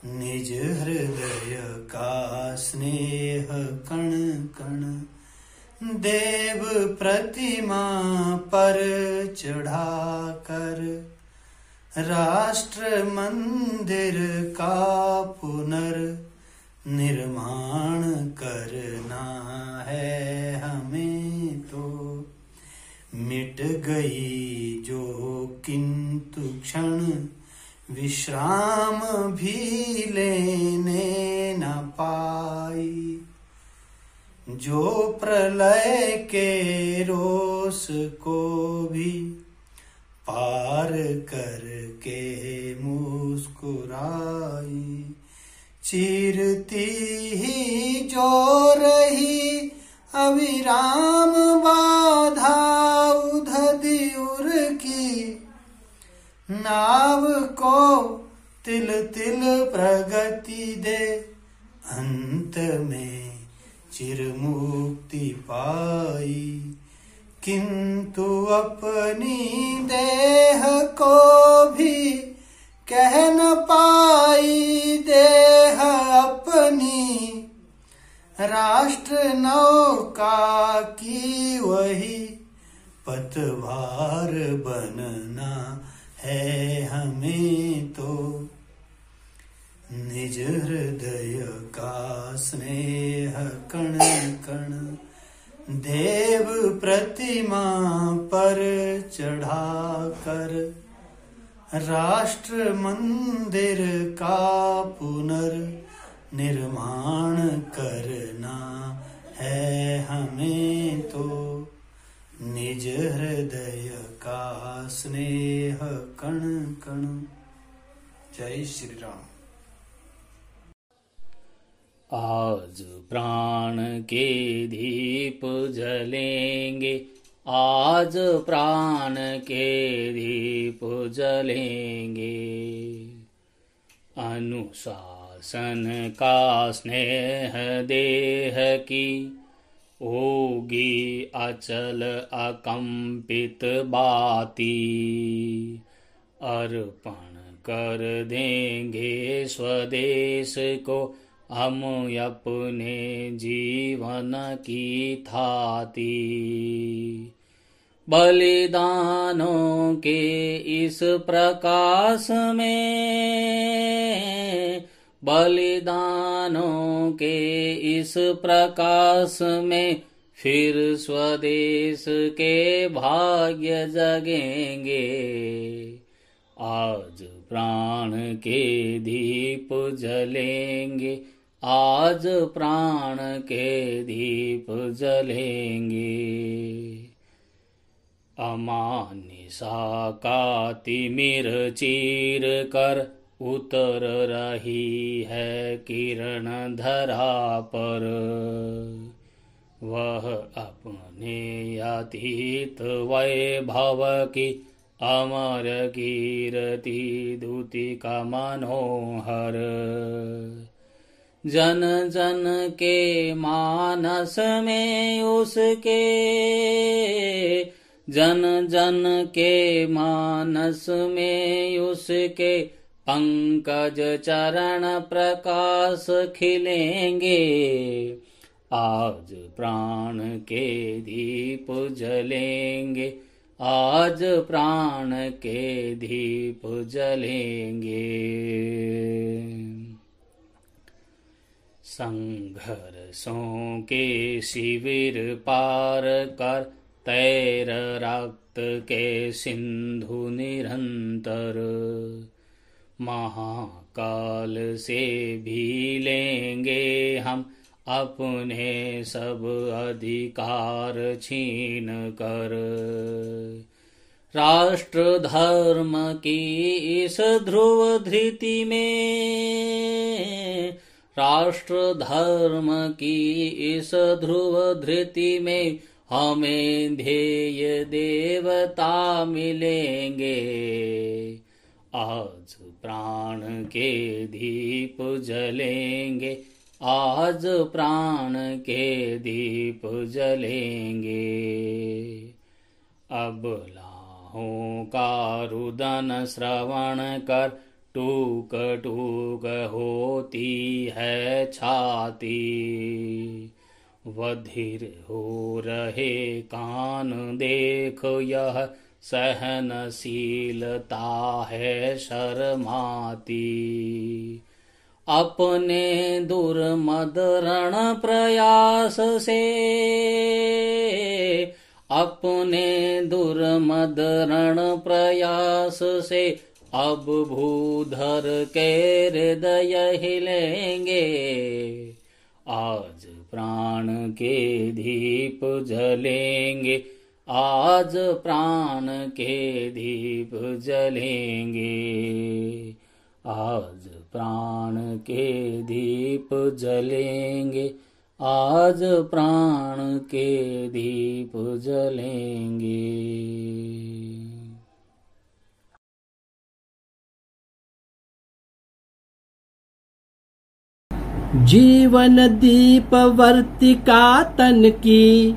निज हृदय का स्नेह कण कण, देव प्रतिमा पर चढ़ा कर, राष्ट्र मंदिर का पुनर निर्माण करना है हमें तो। मिट गई जो किंतु क्षण विश्राम भी लेने न पाई। जो प्रलय के रोष को भी पार करके मुस्कुराई। चीरती ही जो रही अविराम बाधा उधदियुर की नाव को तिल तिल प्रगति दे। अंत में चिर मुक्ति पाई। किंतु अपनी देह को भी कह न पाई। देह अपनी राष्ट्र नौका की वही पतवार बनना है हमें तो। निज हृदय का स्नेह कण कण देव प्रतिमा पर चढ़ा कर राष्ट्र मंदिर का पुनर निर्माण करना है हमें तो। निज हृदय का स्नेह कण कण। जय श्री राम आज प्राण के दीप जलेंगे। आज प्राण के दीप जलेंगे। अनुशासन का स्नेह देह की होगी अचल अकंपित बाती। अर्पण कर देंगे स्वदेश को हम अपने जीवन की थाती। बलिदानों के इस प्रकाश में बलिदानों के इस प्रकाश में फिर स्वदेश के भाग्य जगेंगे। आज प्राण के दीप जलेंगे, आज प्राण के दीप जलेंगे। अमानिसा का तिमिर चीर कर उतर रही है किरण धरा पर। वह अपने अतीत वैभव की अमर कीर्ति दूति का मनोहर। जन जन के मानस में उसके, जन जन के मानस में उसके पंकज चरण प्रकाश खिलेंगे आज प्राण के दीप जलेंगे। आज प्राण के दीप जलेंगे। संघर्षों के शिविर पार कर, तैर रक्त के सिंधु निरंतर। महाकाल से भी लेंगे हम अपने सब अधिकार छीन कर। राष्ट्र धर्म की इस ध्रुव धृति में राष्ट्र धर्म की इस ध्रुव धृति में हमें ध्येय देवता मिलेंगे। आज प्राण के दीप जलेंगे। आज प्राण के दीप जलेंगे। अब लाहों का रुदन श्रवण कर टूक टूक होती है छाती। वधिर हो रहे कान देख यह सहनशीलता है शर्माती। अपने दुर्मदरण प्रयास से, अपने दुर्मदरण प्रयास से अब भूधर के हृदय हिलेंगे। आज प्राण के दीप जलेंगे। आज प्राण के दीप जलेंगे। आज प्राण के दीप जलेंगे। आज प्राण के दीप जलेंगे। जीवन दीप वर्तिका तन की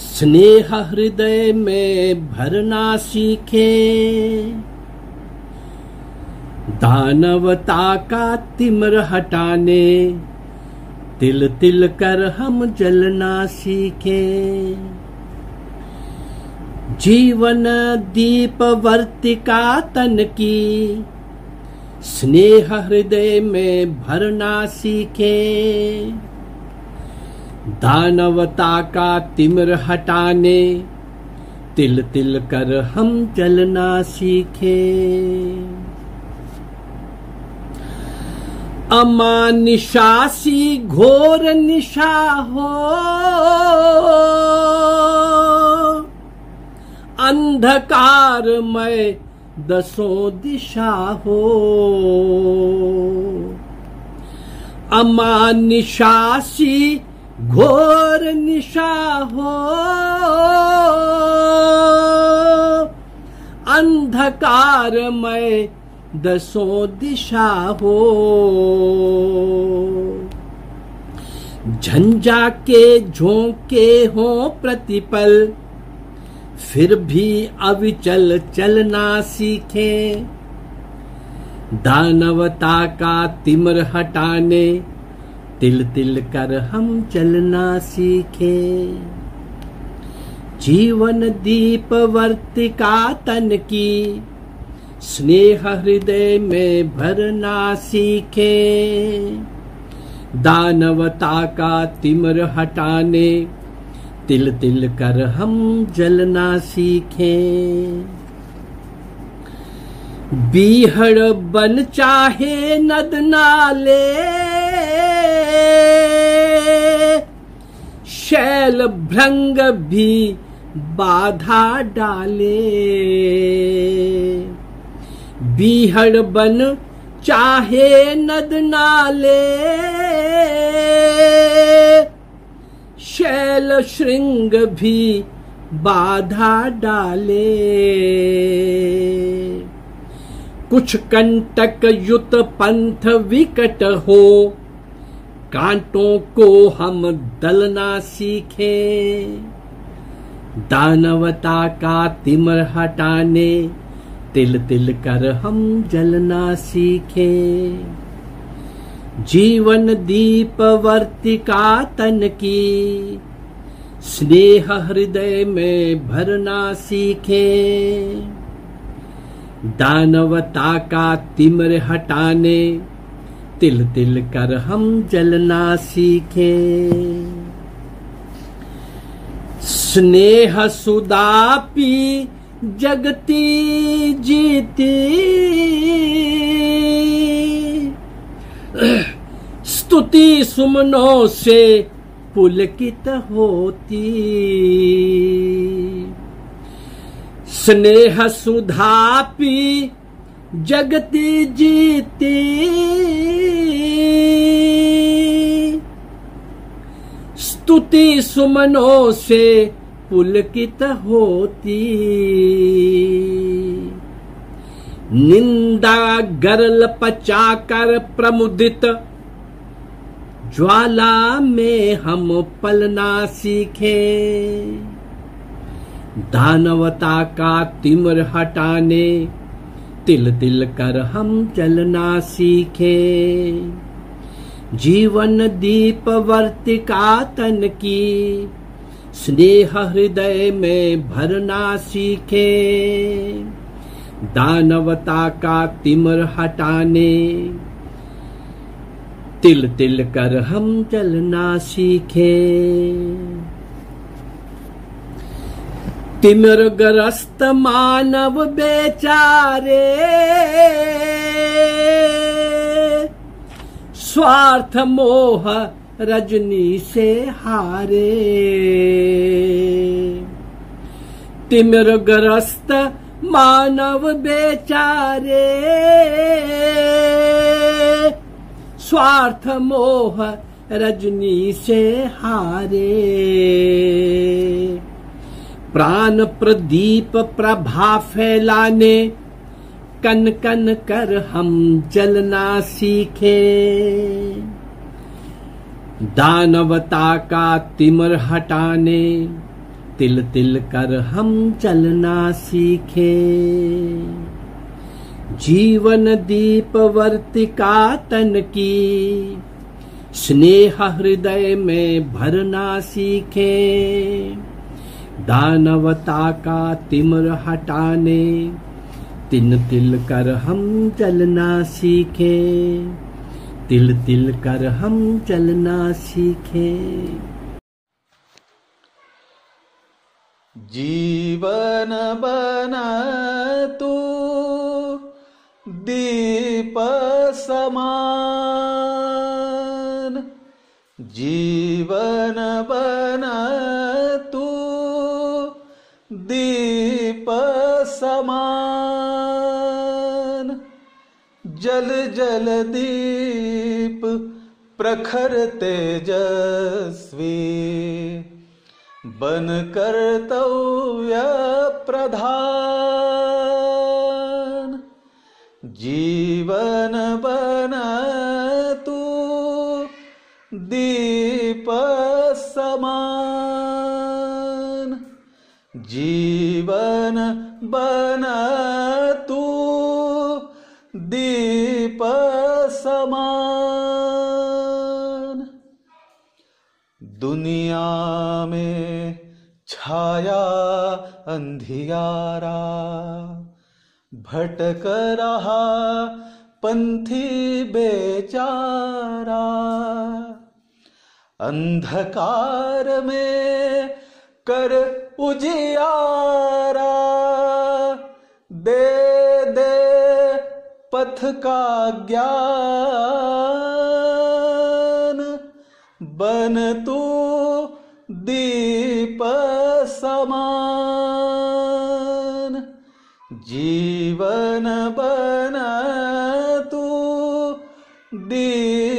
स्नेह हृदय में भरना सीखे। दानवता का तिमर हटाने, तिल तिल कर हम जलना सीखे। जीवन दीप वर्तिका तन की स्नेह हृदय में भरना सीखे। दानवता का तिमिर हटाने। तिल तिल कर हम चलना सीखे। अमानिशासी घोर निशा हो। अंधकार अंधकारमय दसों दिशा हो। अमानिशासी घोर निशा हो। अंधकारमय दसों दिशा हो। झंझा के झोंके हो प्रतिपल, फिर भी अविचल चलना सीखे। दानवता का तिमर हटाने तिल तिल कर हम चलना सीखे। जीवन दीप वर्तिका तन की, स्नेह हृदय में भरना सीखे। दानवता का तिमर हटाने तिल तिल कर हम जलना सीखें। बीहड़ बन चाहे नद नाले। शैल भ्रंग भी बाधा डाले। बीहड़ बन चाहे नद नाले। शैल श्रृंग भी बाधा डाले। कुछ कंटक युत पंथ विकट हो, कांटों को हम दलना सीखे। दानवता का तिमर हटाने, तिल तिल कर हम जलना सीखे। जीवन दीप वर्तिका तन की, स्नेह हृदय में भरना सीखे। दानवता का तिमर हटाने, तिल तिल कर हम जलना सीखे। स्नेह सुदापी जगती जीती। स्तुति सुमनों से पुलकित होती। स्नेह सुधा पी जगती जीती। स्तुति सुमनों से पुलकित होती। निंदा गरल पचाकर प्रमुदित। ज्वाला में हम पलना सीखे। दानवता का तिमर हटाने, तिल तिल कर हम चलना सीखे। जीवन दीप वर्तिका तन की, स्नेह हृदय में भरना सीखे। दानवता का तिमर हटाने, तिल तिल कर हम चलना सीखे। तिमिर ग्रस्त मानव बेचारे। स्वार्थ मोह रजनी से हारे। तिमिर ग्रस्त मानव बेचारे। स्वार्थ मोह रजनी से हारे। प्राण प्रदीप प्रभा फैलाने, कन कन कर हम जलना सीखे। दानवता का तिमर हटाने, तिल तिल कर हम चलना सीखे। जीवन दीप वर्तिका तन की, स्नेह हृदय में भरना सीखे। दानवता का तिमर हटाने, तिल तिल कर हम चलना सीखे। तिल तिल कर हम चलना सीखे। जीवन बना तू, दीप समान। जीवन बन दीप समान जल जल दीप प्रखर तेजस्वी। बन कर्तव्य प्रधान। जीवन बन तू दीप जीवन बन तू दीप समान दुनिया में छाया अंधियारा, भटक रहा पंथी बेचारा। अंधकार में कर उजियारा दे दे पथ का ज्ञान। बन तू दीप समान। जीवन बन तू दीप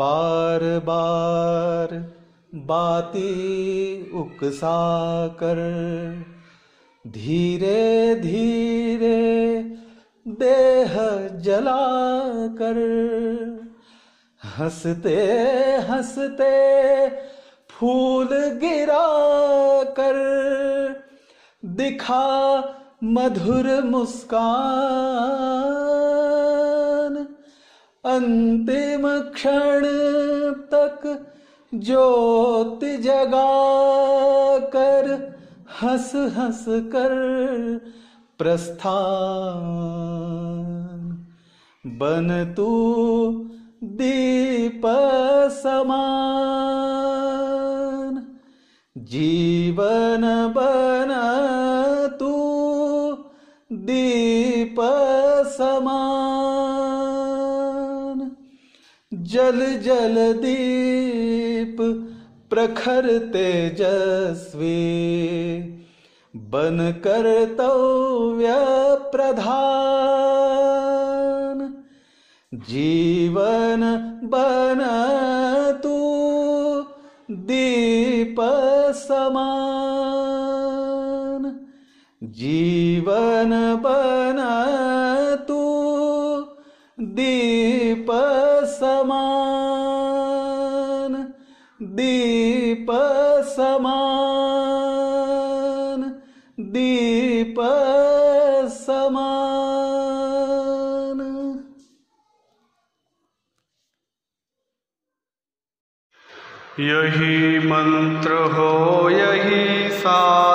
बार बार बाती उकसा कर धीरे धीरे देह जला कर हँसते हँसते फूल गिरा कर दिखा मधुर मुस्कान। अंतिम क्षण तक ज्योति जगा कर, हंस हंस कर प्रस्थान। बन तू दीप समान। जीवन बन तू दीप समान। जल जल दीप प्रखर तेजस्वी। बन कर्तव्य प्रधान। जीवन बन तू दीप समान। जीवन बन तू दीप समान दीप समान दीप समान। यही मंत्र हो यही साधना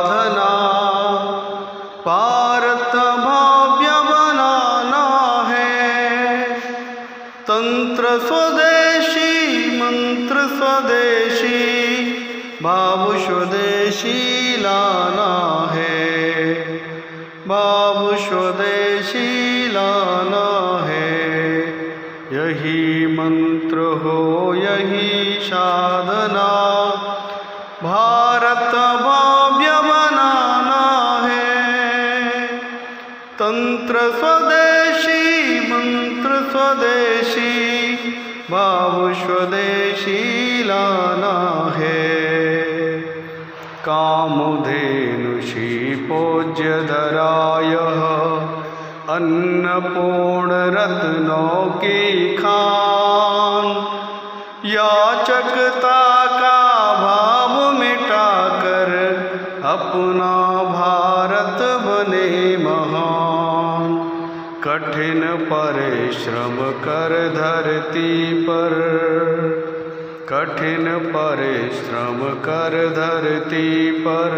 स्वदेशी अन्नपूर्ण रत्नों की खान। याचकता का भाव मिटाकर अपना भारत बने महान। कठिन परिश्रम कर धरती पर। कठिन परिश्रम कर धरती पर।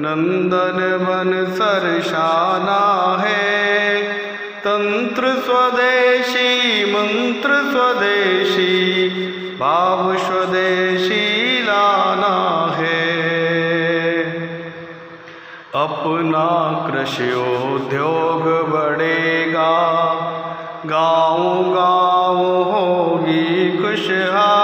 नंदन बन सरशाना है। तंत्र स्वदेशी, मंत्र स्वदेशी, भाव स्वदेशी लाना है। अपना कृषि उद्योग बढ़ेगा गाँव गाँव होगी खुशहाली।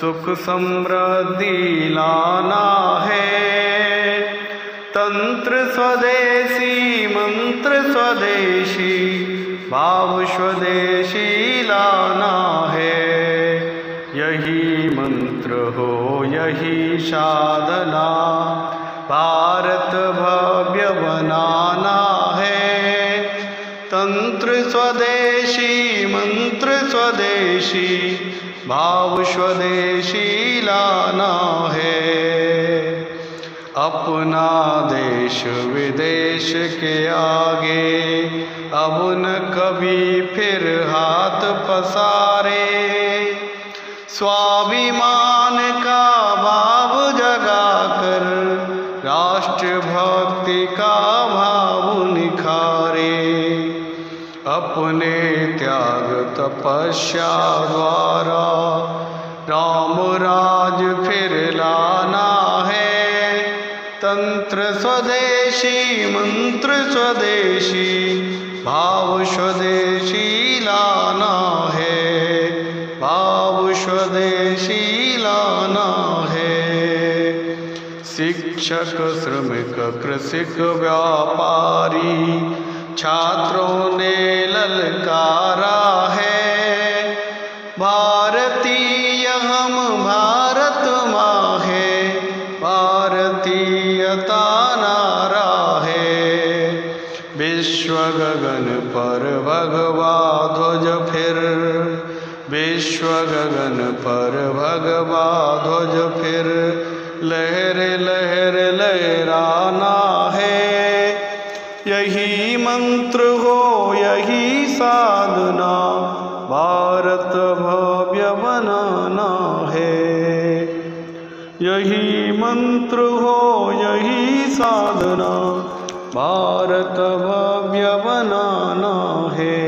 सुख समृद्धि लाना है। तंत्र स्वदेशी, मंत्र स्वदेशी, भाव स्वदेशी लाना है। यही मंत्र हो, यही साधना, भारत भव्य बनाना है। तंत्र स्वदेशी, मंत्र स्वदेशी भाव स्वदेशी लाना है। अपना देश विदेश के आगे, अब न कभी फिर हाथ पसारे। स्वाभिमान का भाव जगाकर राष्ट्र भक्ति का भाव निखारे। अपने त्याग तपस्या द्वारा राम राज फिर लाना है। तंत्र स्वदेशी, मंत्र स्वदेशी, भाव स्वदेशी लाना है। भाव स्वदेशी लाना है। शिक्षक, श्रमिक, कृषिक, व्यापारी छात्रों ने ललकारा है। भारतीय हम भारत माँ है भारतीयता नारा है। विश्व गगन पर भगवा ध्वज फिर। विश्व गगन पर भगवा ध्वज फिर। लहर मंत्र हो यही साधना। भारत भव्य बनाना है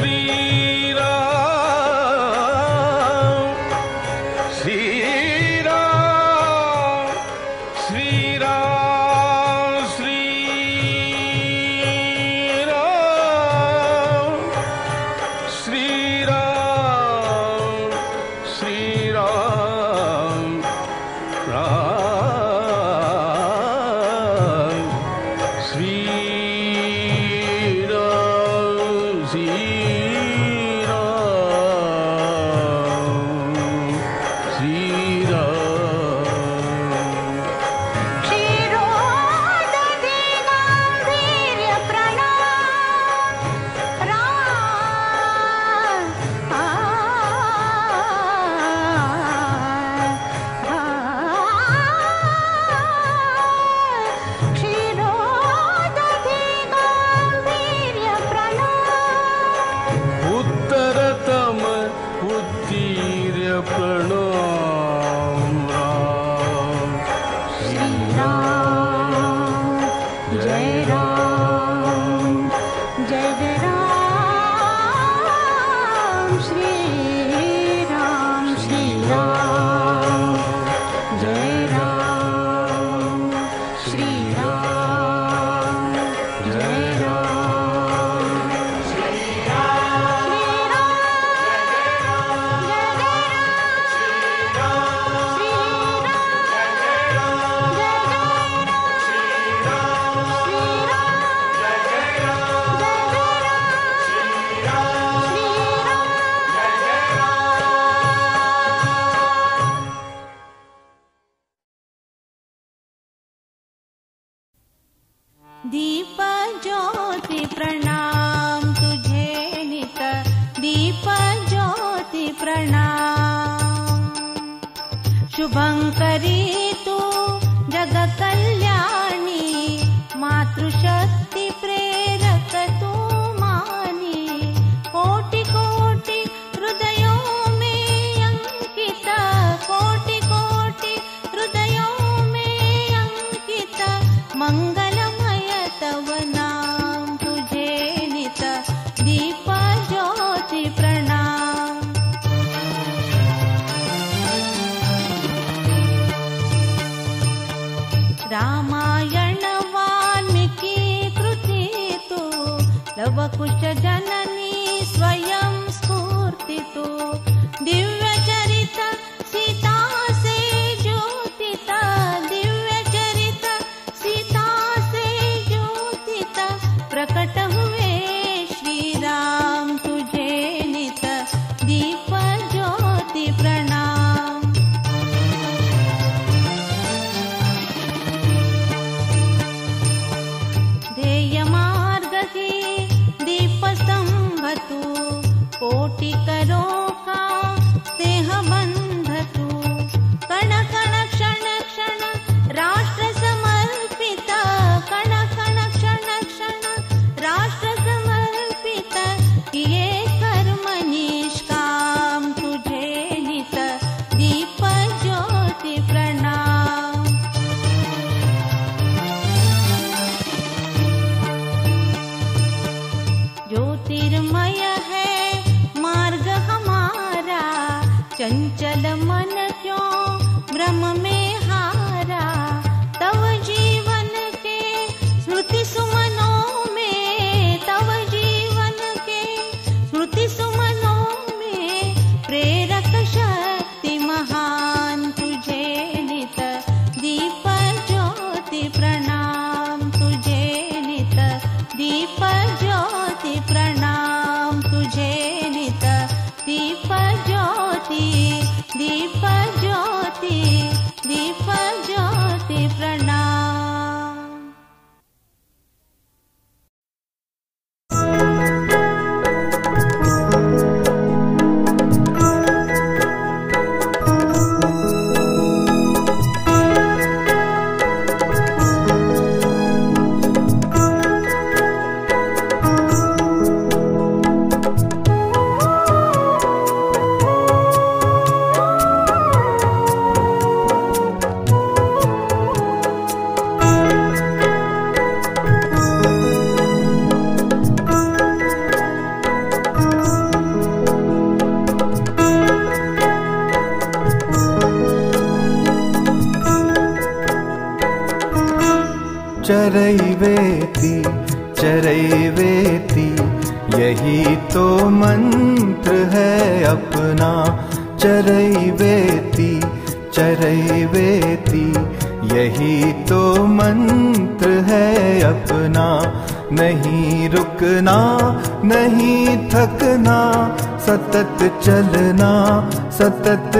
Sweet.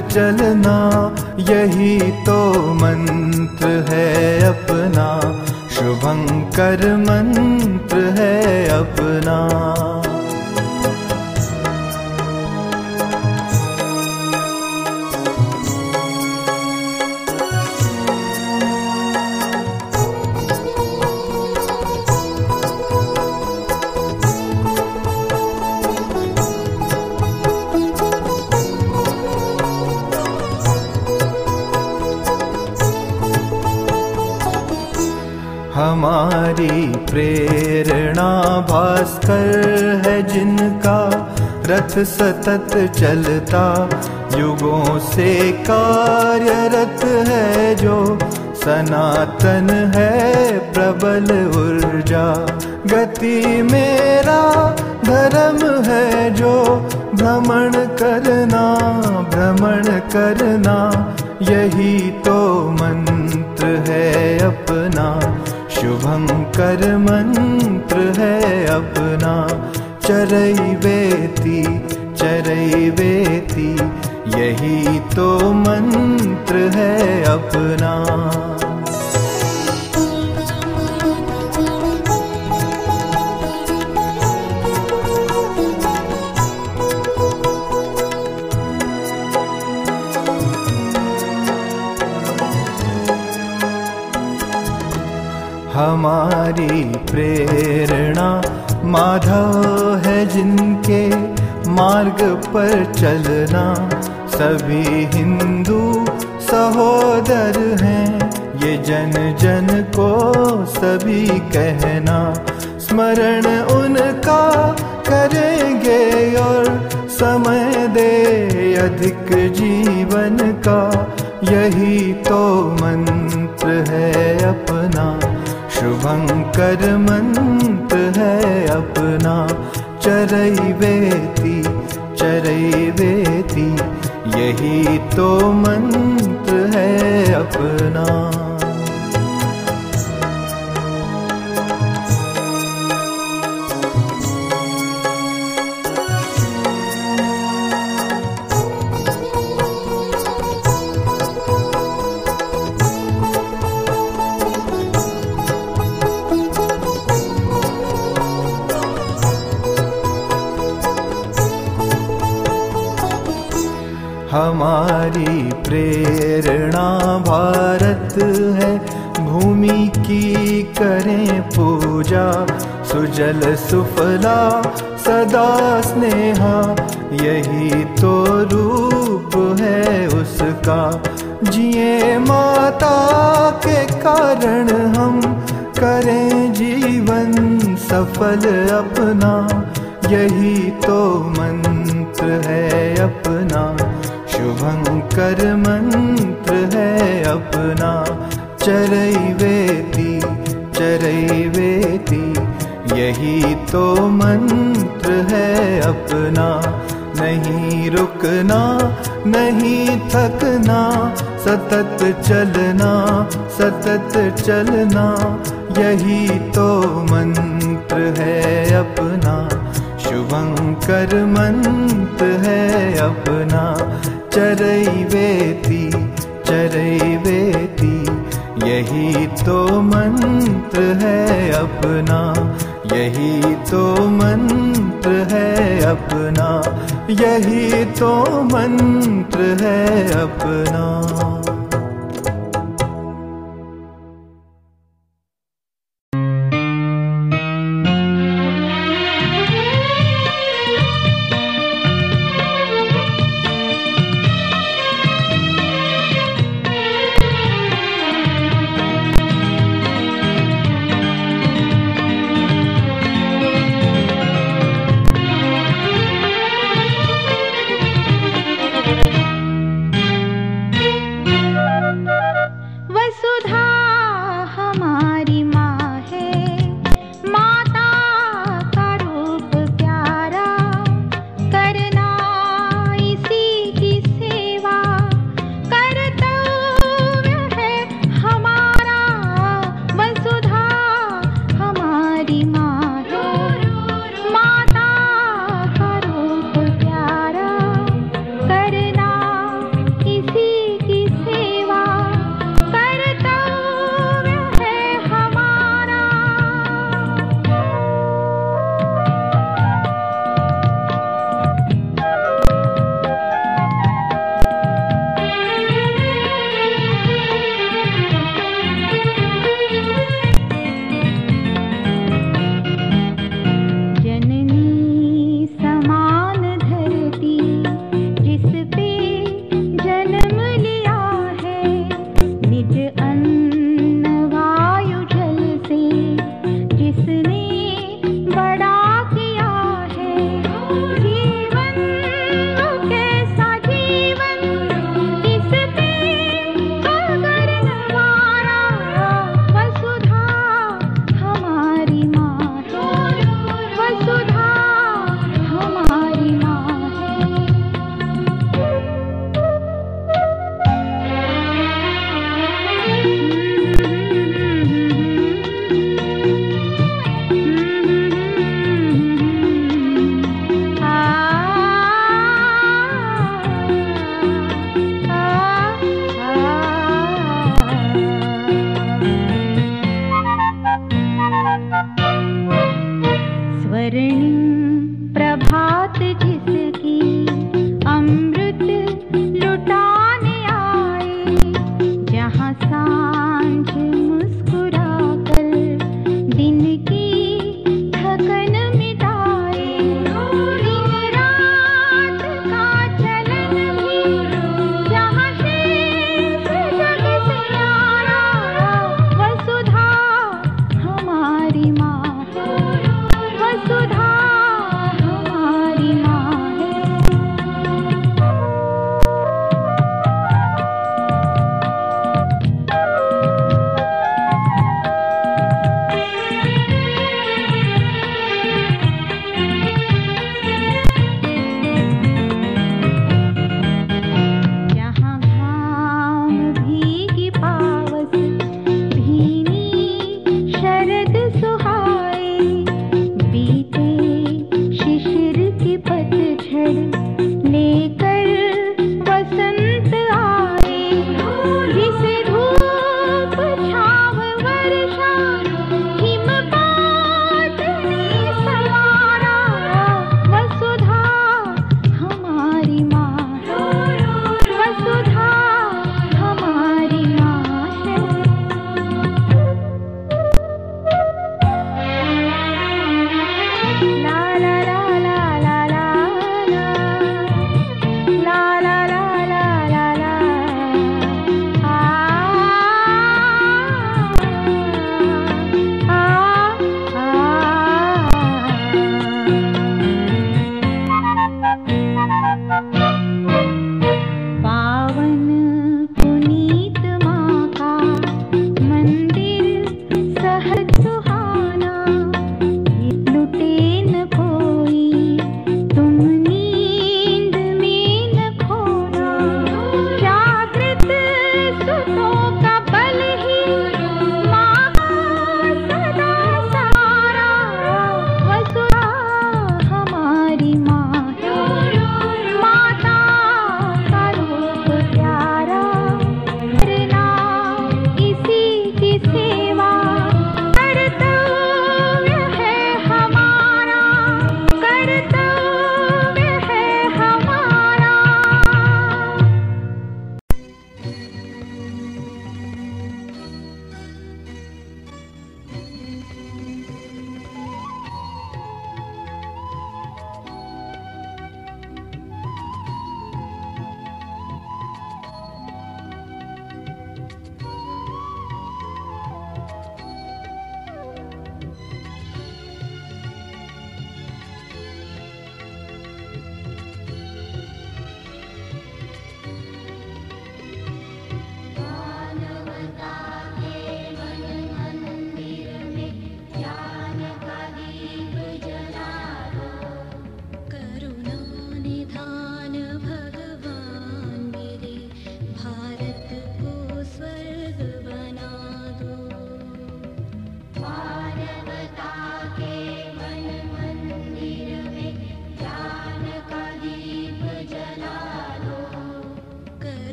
चलना यही तो सतत चलता पूजा, सुजल सुफला, सदा स्नेहा, यही तो रूप है उसका। जिए माता के कारण हम करें जीवन सफल अपना। यही तो मंत्र है अपना। शुभंकर मंत्र है अपना। चरैवेति चरैवेति। यही तो मंत्र है अपना। नहीं रुकना, नहीं थकना। सतत चलना सतत चलना। यही तो मंत्र है अपना। शुभंकर मंत्र है अपना। चरैवेति चरैवेति यही तो मंत्र है अपना, यही तो मंत्र है अपना, यही तो मंत्र है अपना।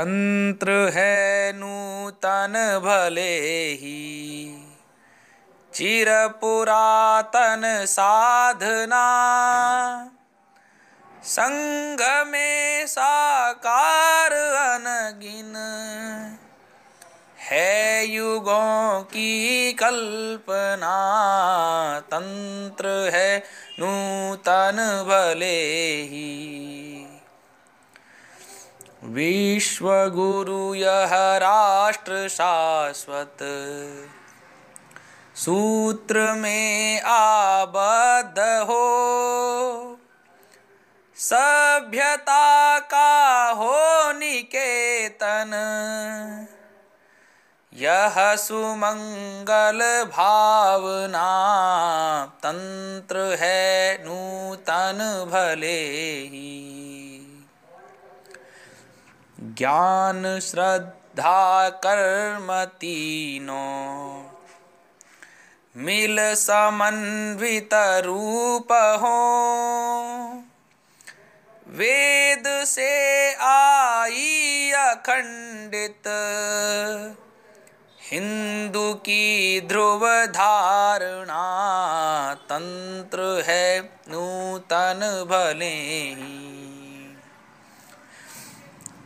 तंत्र है नूतन भले ही। चिर पुरातन साधना। संग में साकार अनगिन। है युगों की कल्पना। तंत्र है नूतन भले ही। विश्व गुरु यह राष्ट्र शाश्वत सूत्र में आबद्ध हो सभ्यता का हो निकेतन। यह सुमंगल भावना तंत्र है नूतन भले ही ज्ञान श्रद्धा कर्म तीनों। मिल समन्वित रूप हो। वेद से आई अखंडित। हिंदू की ध्रुव धारणा तंत्र है नूतन भले ही।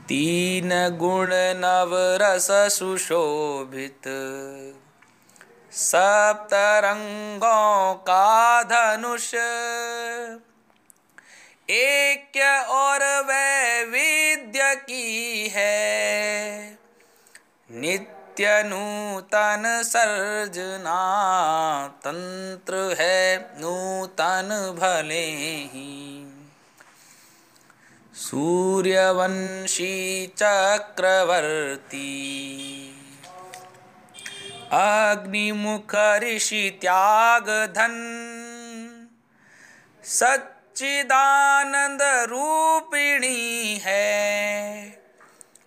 तीन गुण नव रस सुशोभित। सप्तरंगों का धनुष। एक और वैविध्य की है। नित्य नूतन सर्जना तंत्र है, नूतन भले ही। सूर्यवंशी चक्रवर्ती। अग्निमुख ऋषि त्याग धन सच्चिदानंद रूपिणी है।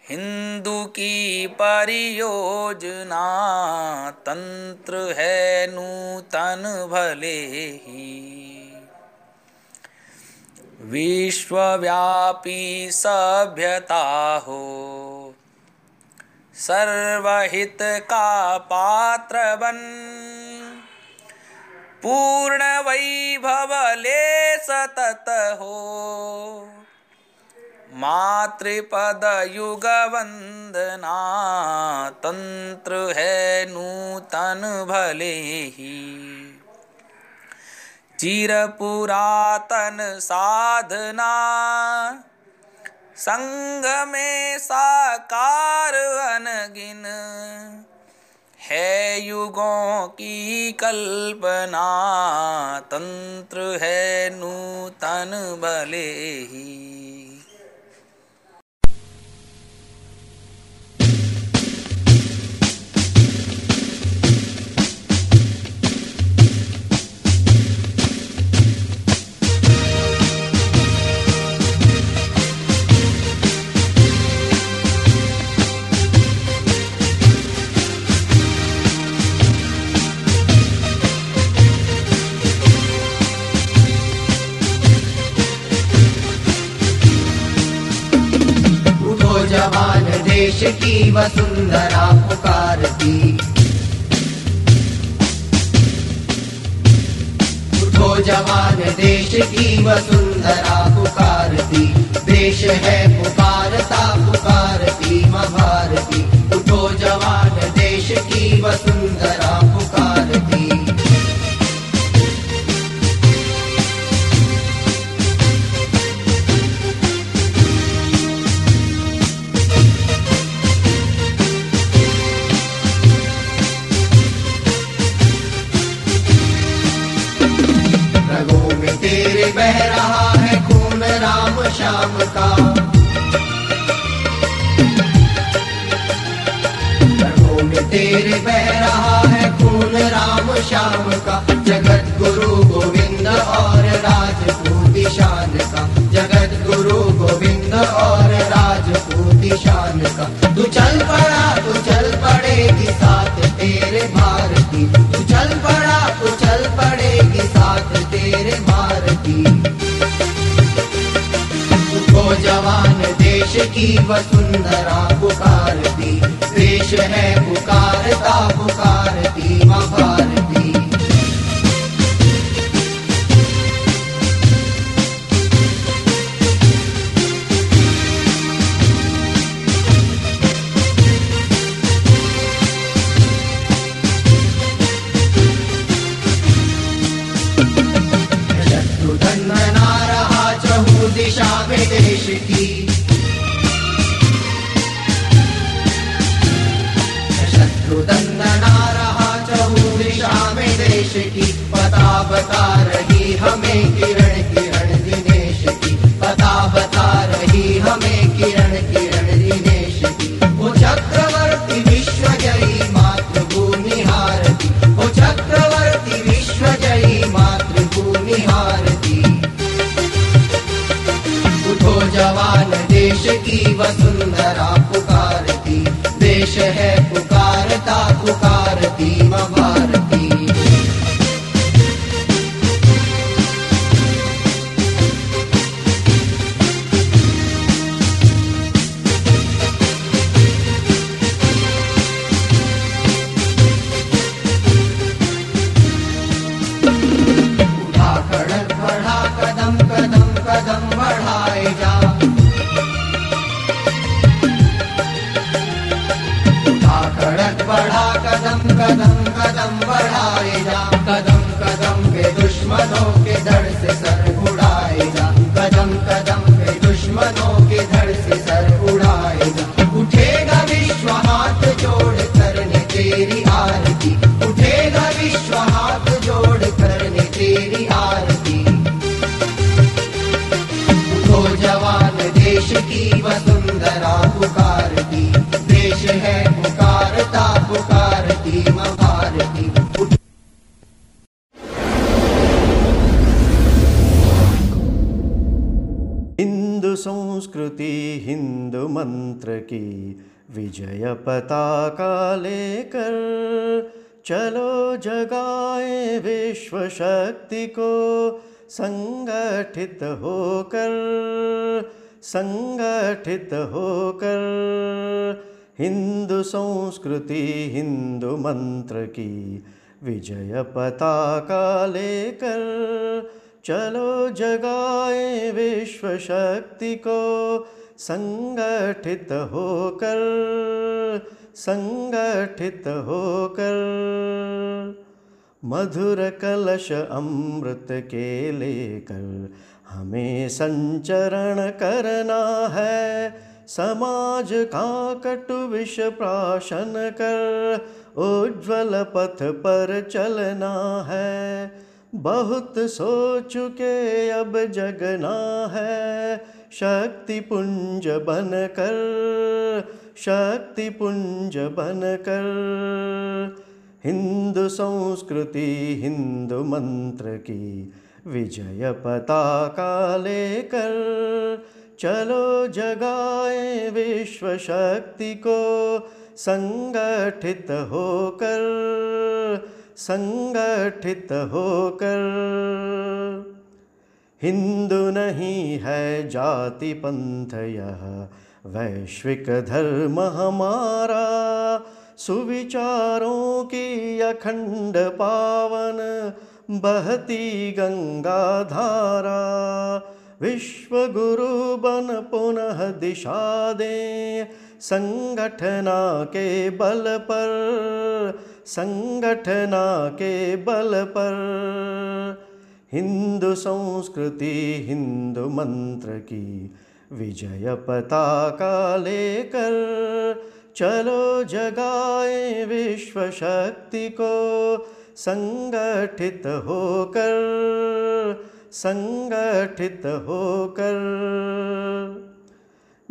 हिंदू की परियोजना तंत्र है नूतन भले ही। विश्वव्यापी सभ्यता हो। सर्वहित का पात्र बन। पूर्ण वैभव ले सतत हो। मातृपद युग वंदना तंत्र है नूतन भले ही। चिर पुरातन साधना। संग में साकार अनगिन। है युगों की कल्पना, तंत्र है नूतन भले ही। देश की वसुंधरा पुकारती उठो जवान देश की वसुंधरा पुकारती देश है पुकारता पुकारती दी भारती उठो जवान देश की वसुंधरा तेरे बह रहा है, खून राम श्याम का। जगत गुरु गोविंद और राजपूत शान का। जगत गुरु गोविंद और राजपूत शान का। तू चल पड़ा, तू चल पड़ेगी साथ तेरे भारती तू चल पड़ा, तू चल पड़ेगी साथ तेरे भारती उठो जवान देश की वसुंधरा पुकारती देश है पुकारता पुकारती माँ भारती ना रहा चहु दिशा में बता रही हमें किरण किरण दिनेश की पता बता रही हमें किरण की विजय पताका लेकर चलो जगाए विश्व शक्ति को संगठित होकर संगठित होकर। मधुर कलश अमृत के लेकर हमें संचरण करना है। समाज का कटु विष प्राशन कर उज्ज्वल पथ पर चलना है। बहुत सो चुके अब जगना है। शक्ति पुंज बन कर, शक्ति पुंज बन कर। हिंदू संस्कृति, हिंदू मंत्र की विजय पताका लेकर चलो जगाए विश्व शक्ति को। संगठित होकर संगठित होकर। हिंदू नहीं है जाति पंथ यह, वैश्विक धर्म हमारा। सुविचारों की अखंड पावन, बहती गंगा धारा। विश्व गुरु बन पुनः दिशा दे संगठना के बल पर, संगठना के बल पर। हिंदू संस्कृति, हिंदू मंत्र की विजय पताका लेकर चलो जगाए विश्व शक्ति को, संगठित होकर संगठित होकर।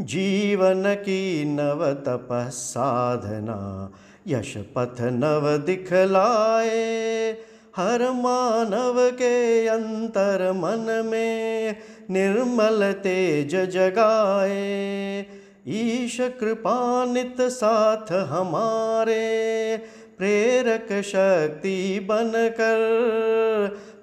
जीवन की नव तपः साधना यश पथ नव दिखलाए हर मानव के अंतर मन में निर्मल तेज जगाए ईश कृपानित साथ हमारे प्रेरक शक्ति बनकर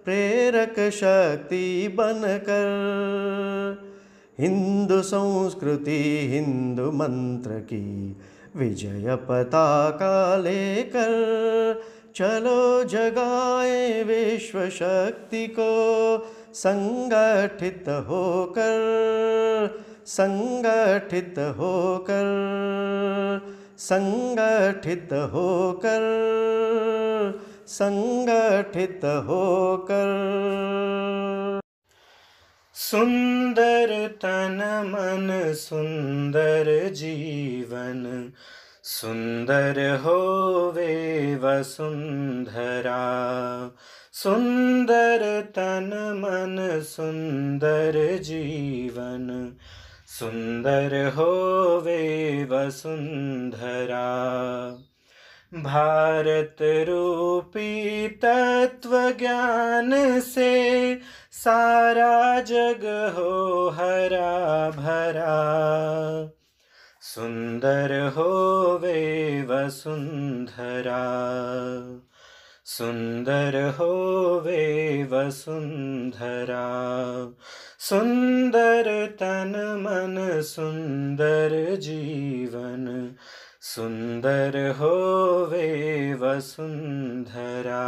प्रेरक शक्ति बनकर। हिंदू संस्कृति, हिंदू मंत्र की विजय पताका लेकर चलो जगाए विश्व शक्ति को संगठित होकर संगठित होकर संगठित होकर संगठित होकर। सुंदर तन मन सुंदर जीवन, सुंदर होवे वसुंधरा। सुंदर तन मन सुंदर जीवन, सुंदर होवे वसुंधरा। भारत रूपी तत्व ज्ञान से सारा जग हो हरा भरा। सुंदर होवे वसुंधरा सुंदर होवे वसुंधरा सुंदर तन मन सुंदर जीवन। सुंदर होवे वसुंधरा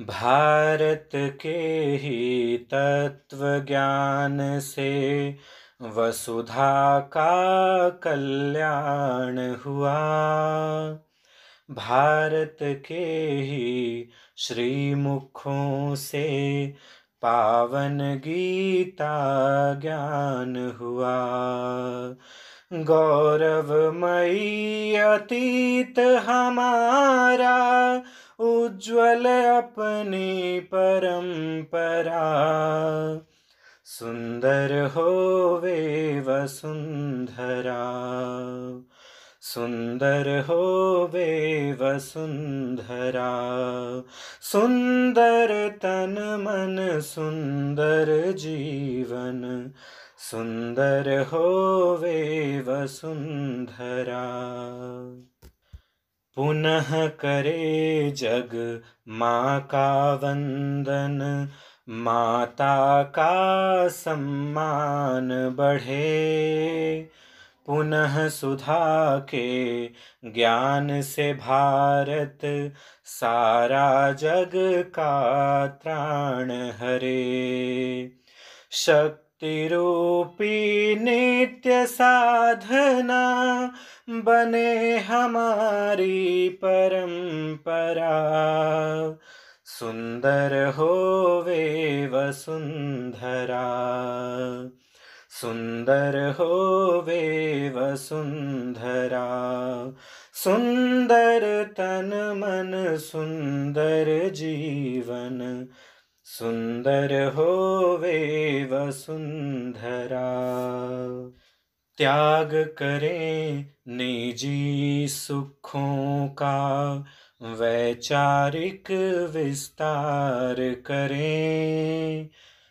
भारत के ही तत्व ज्ञान से वसुधा का कल्याण हुआ। भारत के ही श्रीमुखों से पावन गीता ज्ञान हुआ। गौरवमयी अतीत हमारा उज्ज्वल अपनी परंपरा सुंदर होवे वसुंधरा सुंदर होवे वसुंधरा सुंदर तन मन सुंदर जीवन। सुंदर होवे वसुंधरा पुनः करे जग माँ का वंदन। माता का सम्मान बढ़े। पुनः सुधा के ज्ञान से भारत, सारा जग का त्राण हरे। शक्ति रूपी नित्य साधना बने हमारी परंपरा। सुंदर होवे वसुंधरा। सुंदर होवे वसुंधरा। सुंदर तन मन सुंदर जीवन सुंदर होवे वसुंधरा त्याग करें निजी सुखों का, वैचारिक विस्तार करें।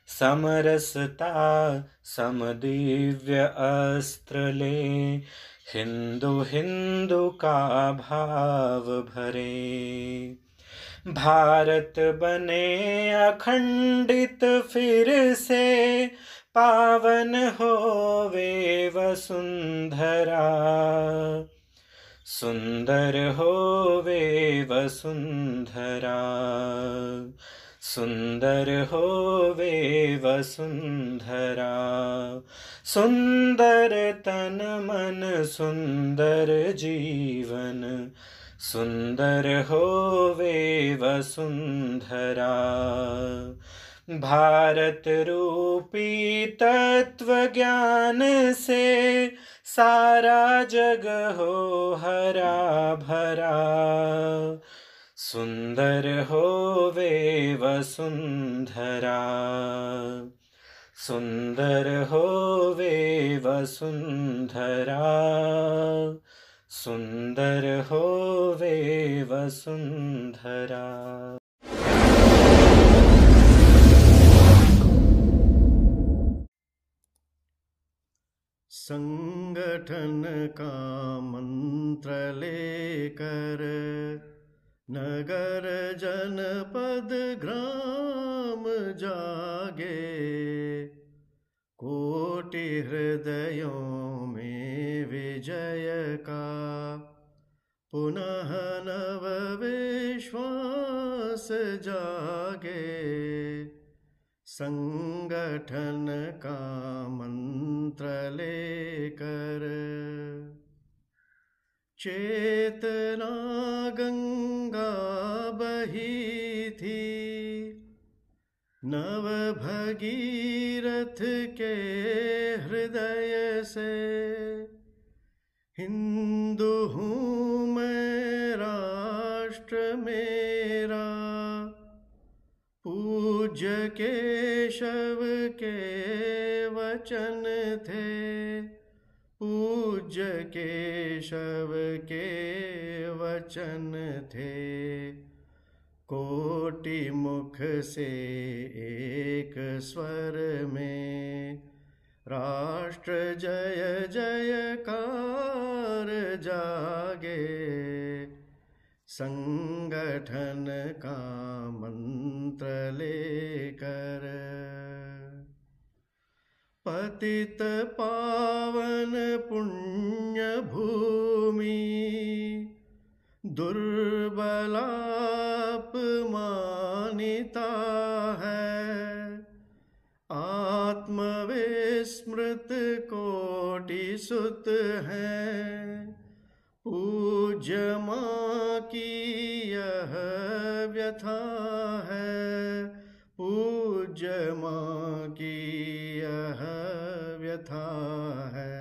समरसता समदिव्य अस्त्र ले हिंदू हिंदू का भाव भरे। भारत बने अखंडित फिर से, पावन होवे वसुंधरा। सुंदर होवे वसुंधरा। सुंदर होवे वसुंधरा। सुंदर तन मन, सुंदर जीवन। सुंदर होवे वसुंधरा भारत रूपी तत्व ज्ञान से सारा जग हो हरा भरा। सुंदर हो वे वसुंधरा सुंदर होवे वसुंधरा सुंदर होवे वसुंधरा। संगठन का मंत्र लेकर नगर जनपद ग्राम जागे। कोटि हृदयों में विजय का। पुनः नव विश्वास जागे। संगठन का मंत्र लेकर। चेतना गंगा बही थी। नव भगीरथ के हृदय से। हिंदू हूँ मैं, राष्ट्र मेरा। पूज्य केशव के वचन थे। पूज्य केशव के वचन थे। कोटि मुख से एक स्वर में। राष्ट्र जय जयकार जागे। संगठन का मंत्र लेकर। पतित पावन पुण्य भूमि। दुर्बलापमानिता है। आत्मविस्मृत कोटि सुत है। पूज्य की यह व्यथा है। पूज्य माँ की यह व्यथा है।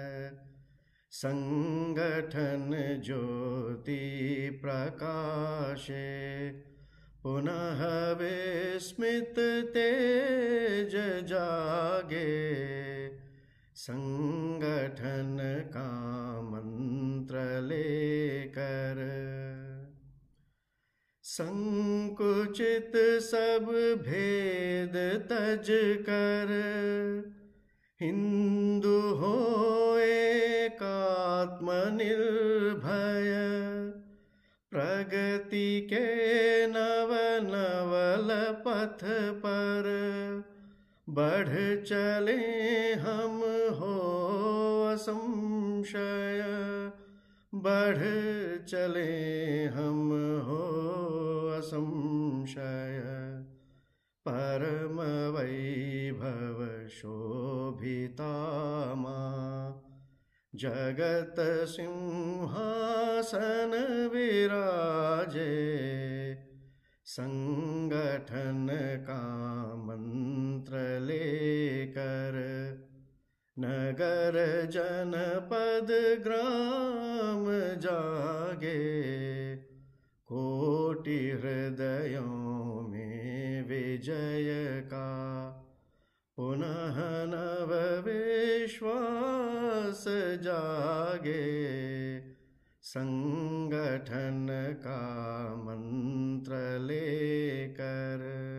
संगठन ज्योति प्रकाशे। पुनः विस्मित तेज जागे। संगठन का मंत्र लेकर। संकुचित सब भेद तज कर। हिंदू हो एकात्मनिर्भय प्रगति के नव नवल पथ पर बढ़ चले हम हो संशय बढ़ चले हम हो असंशय। परम वैभव शोभिता माँ जगत सिंहासन विराजे, संगठन का मंत्र लेकर, नगर जनपद ग्राम जागे। कोटि हृदयों विजय का पुनः नव विश्वास जागे। संगठन का मंत्र लेकर।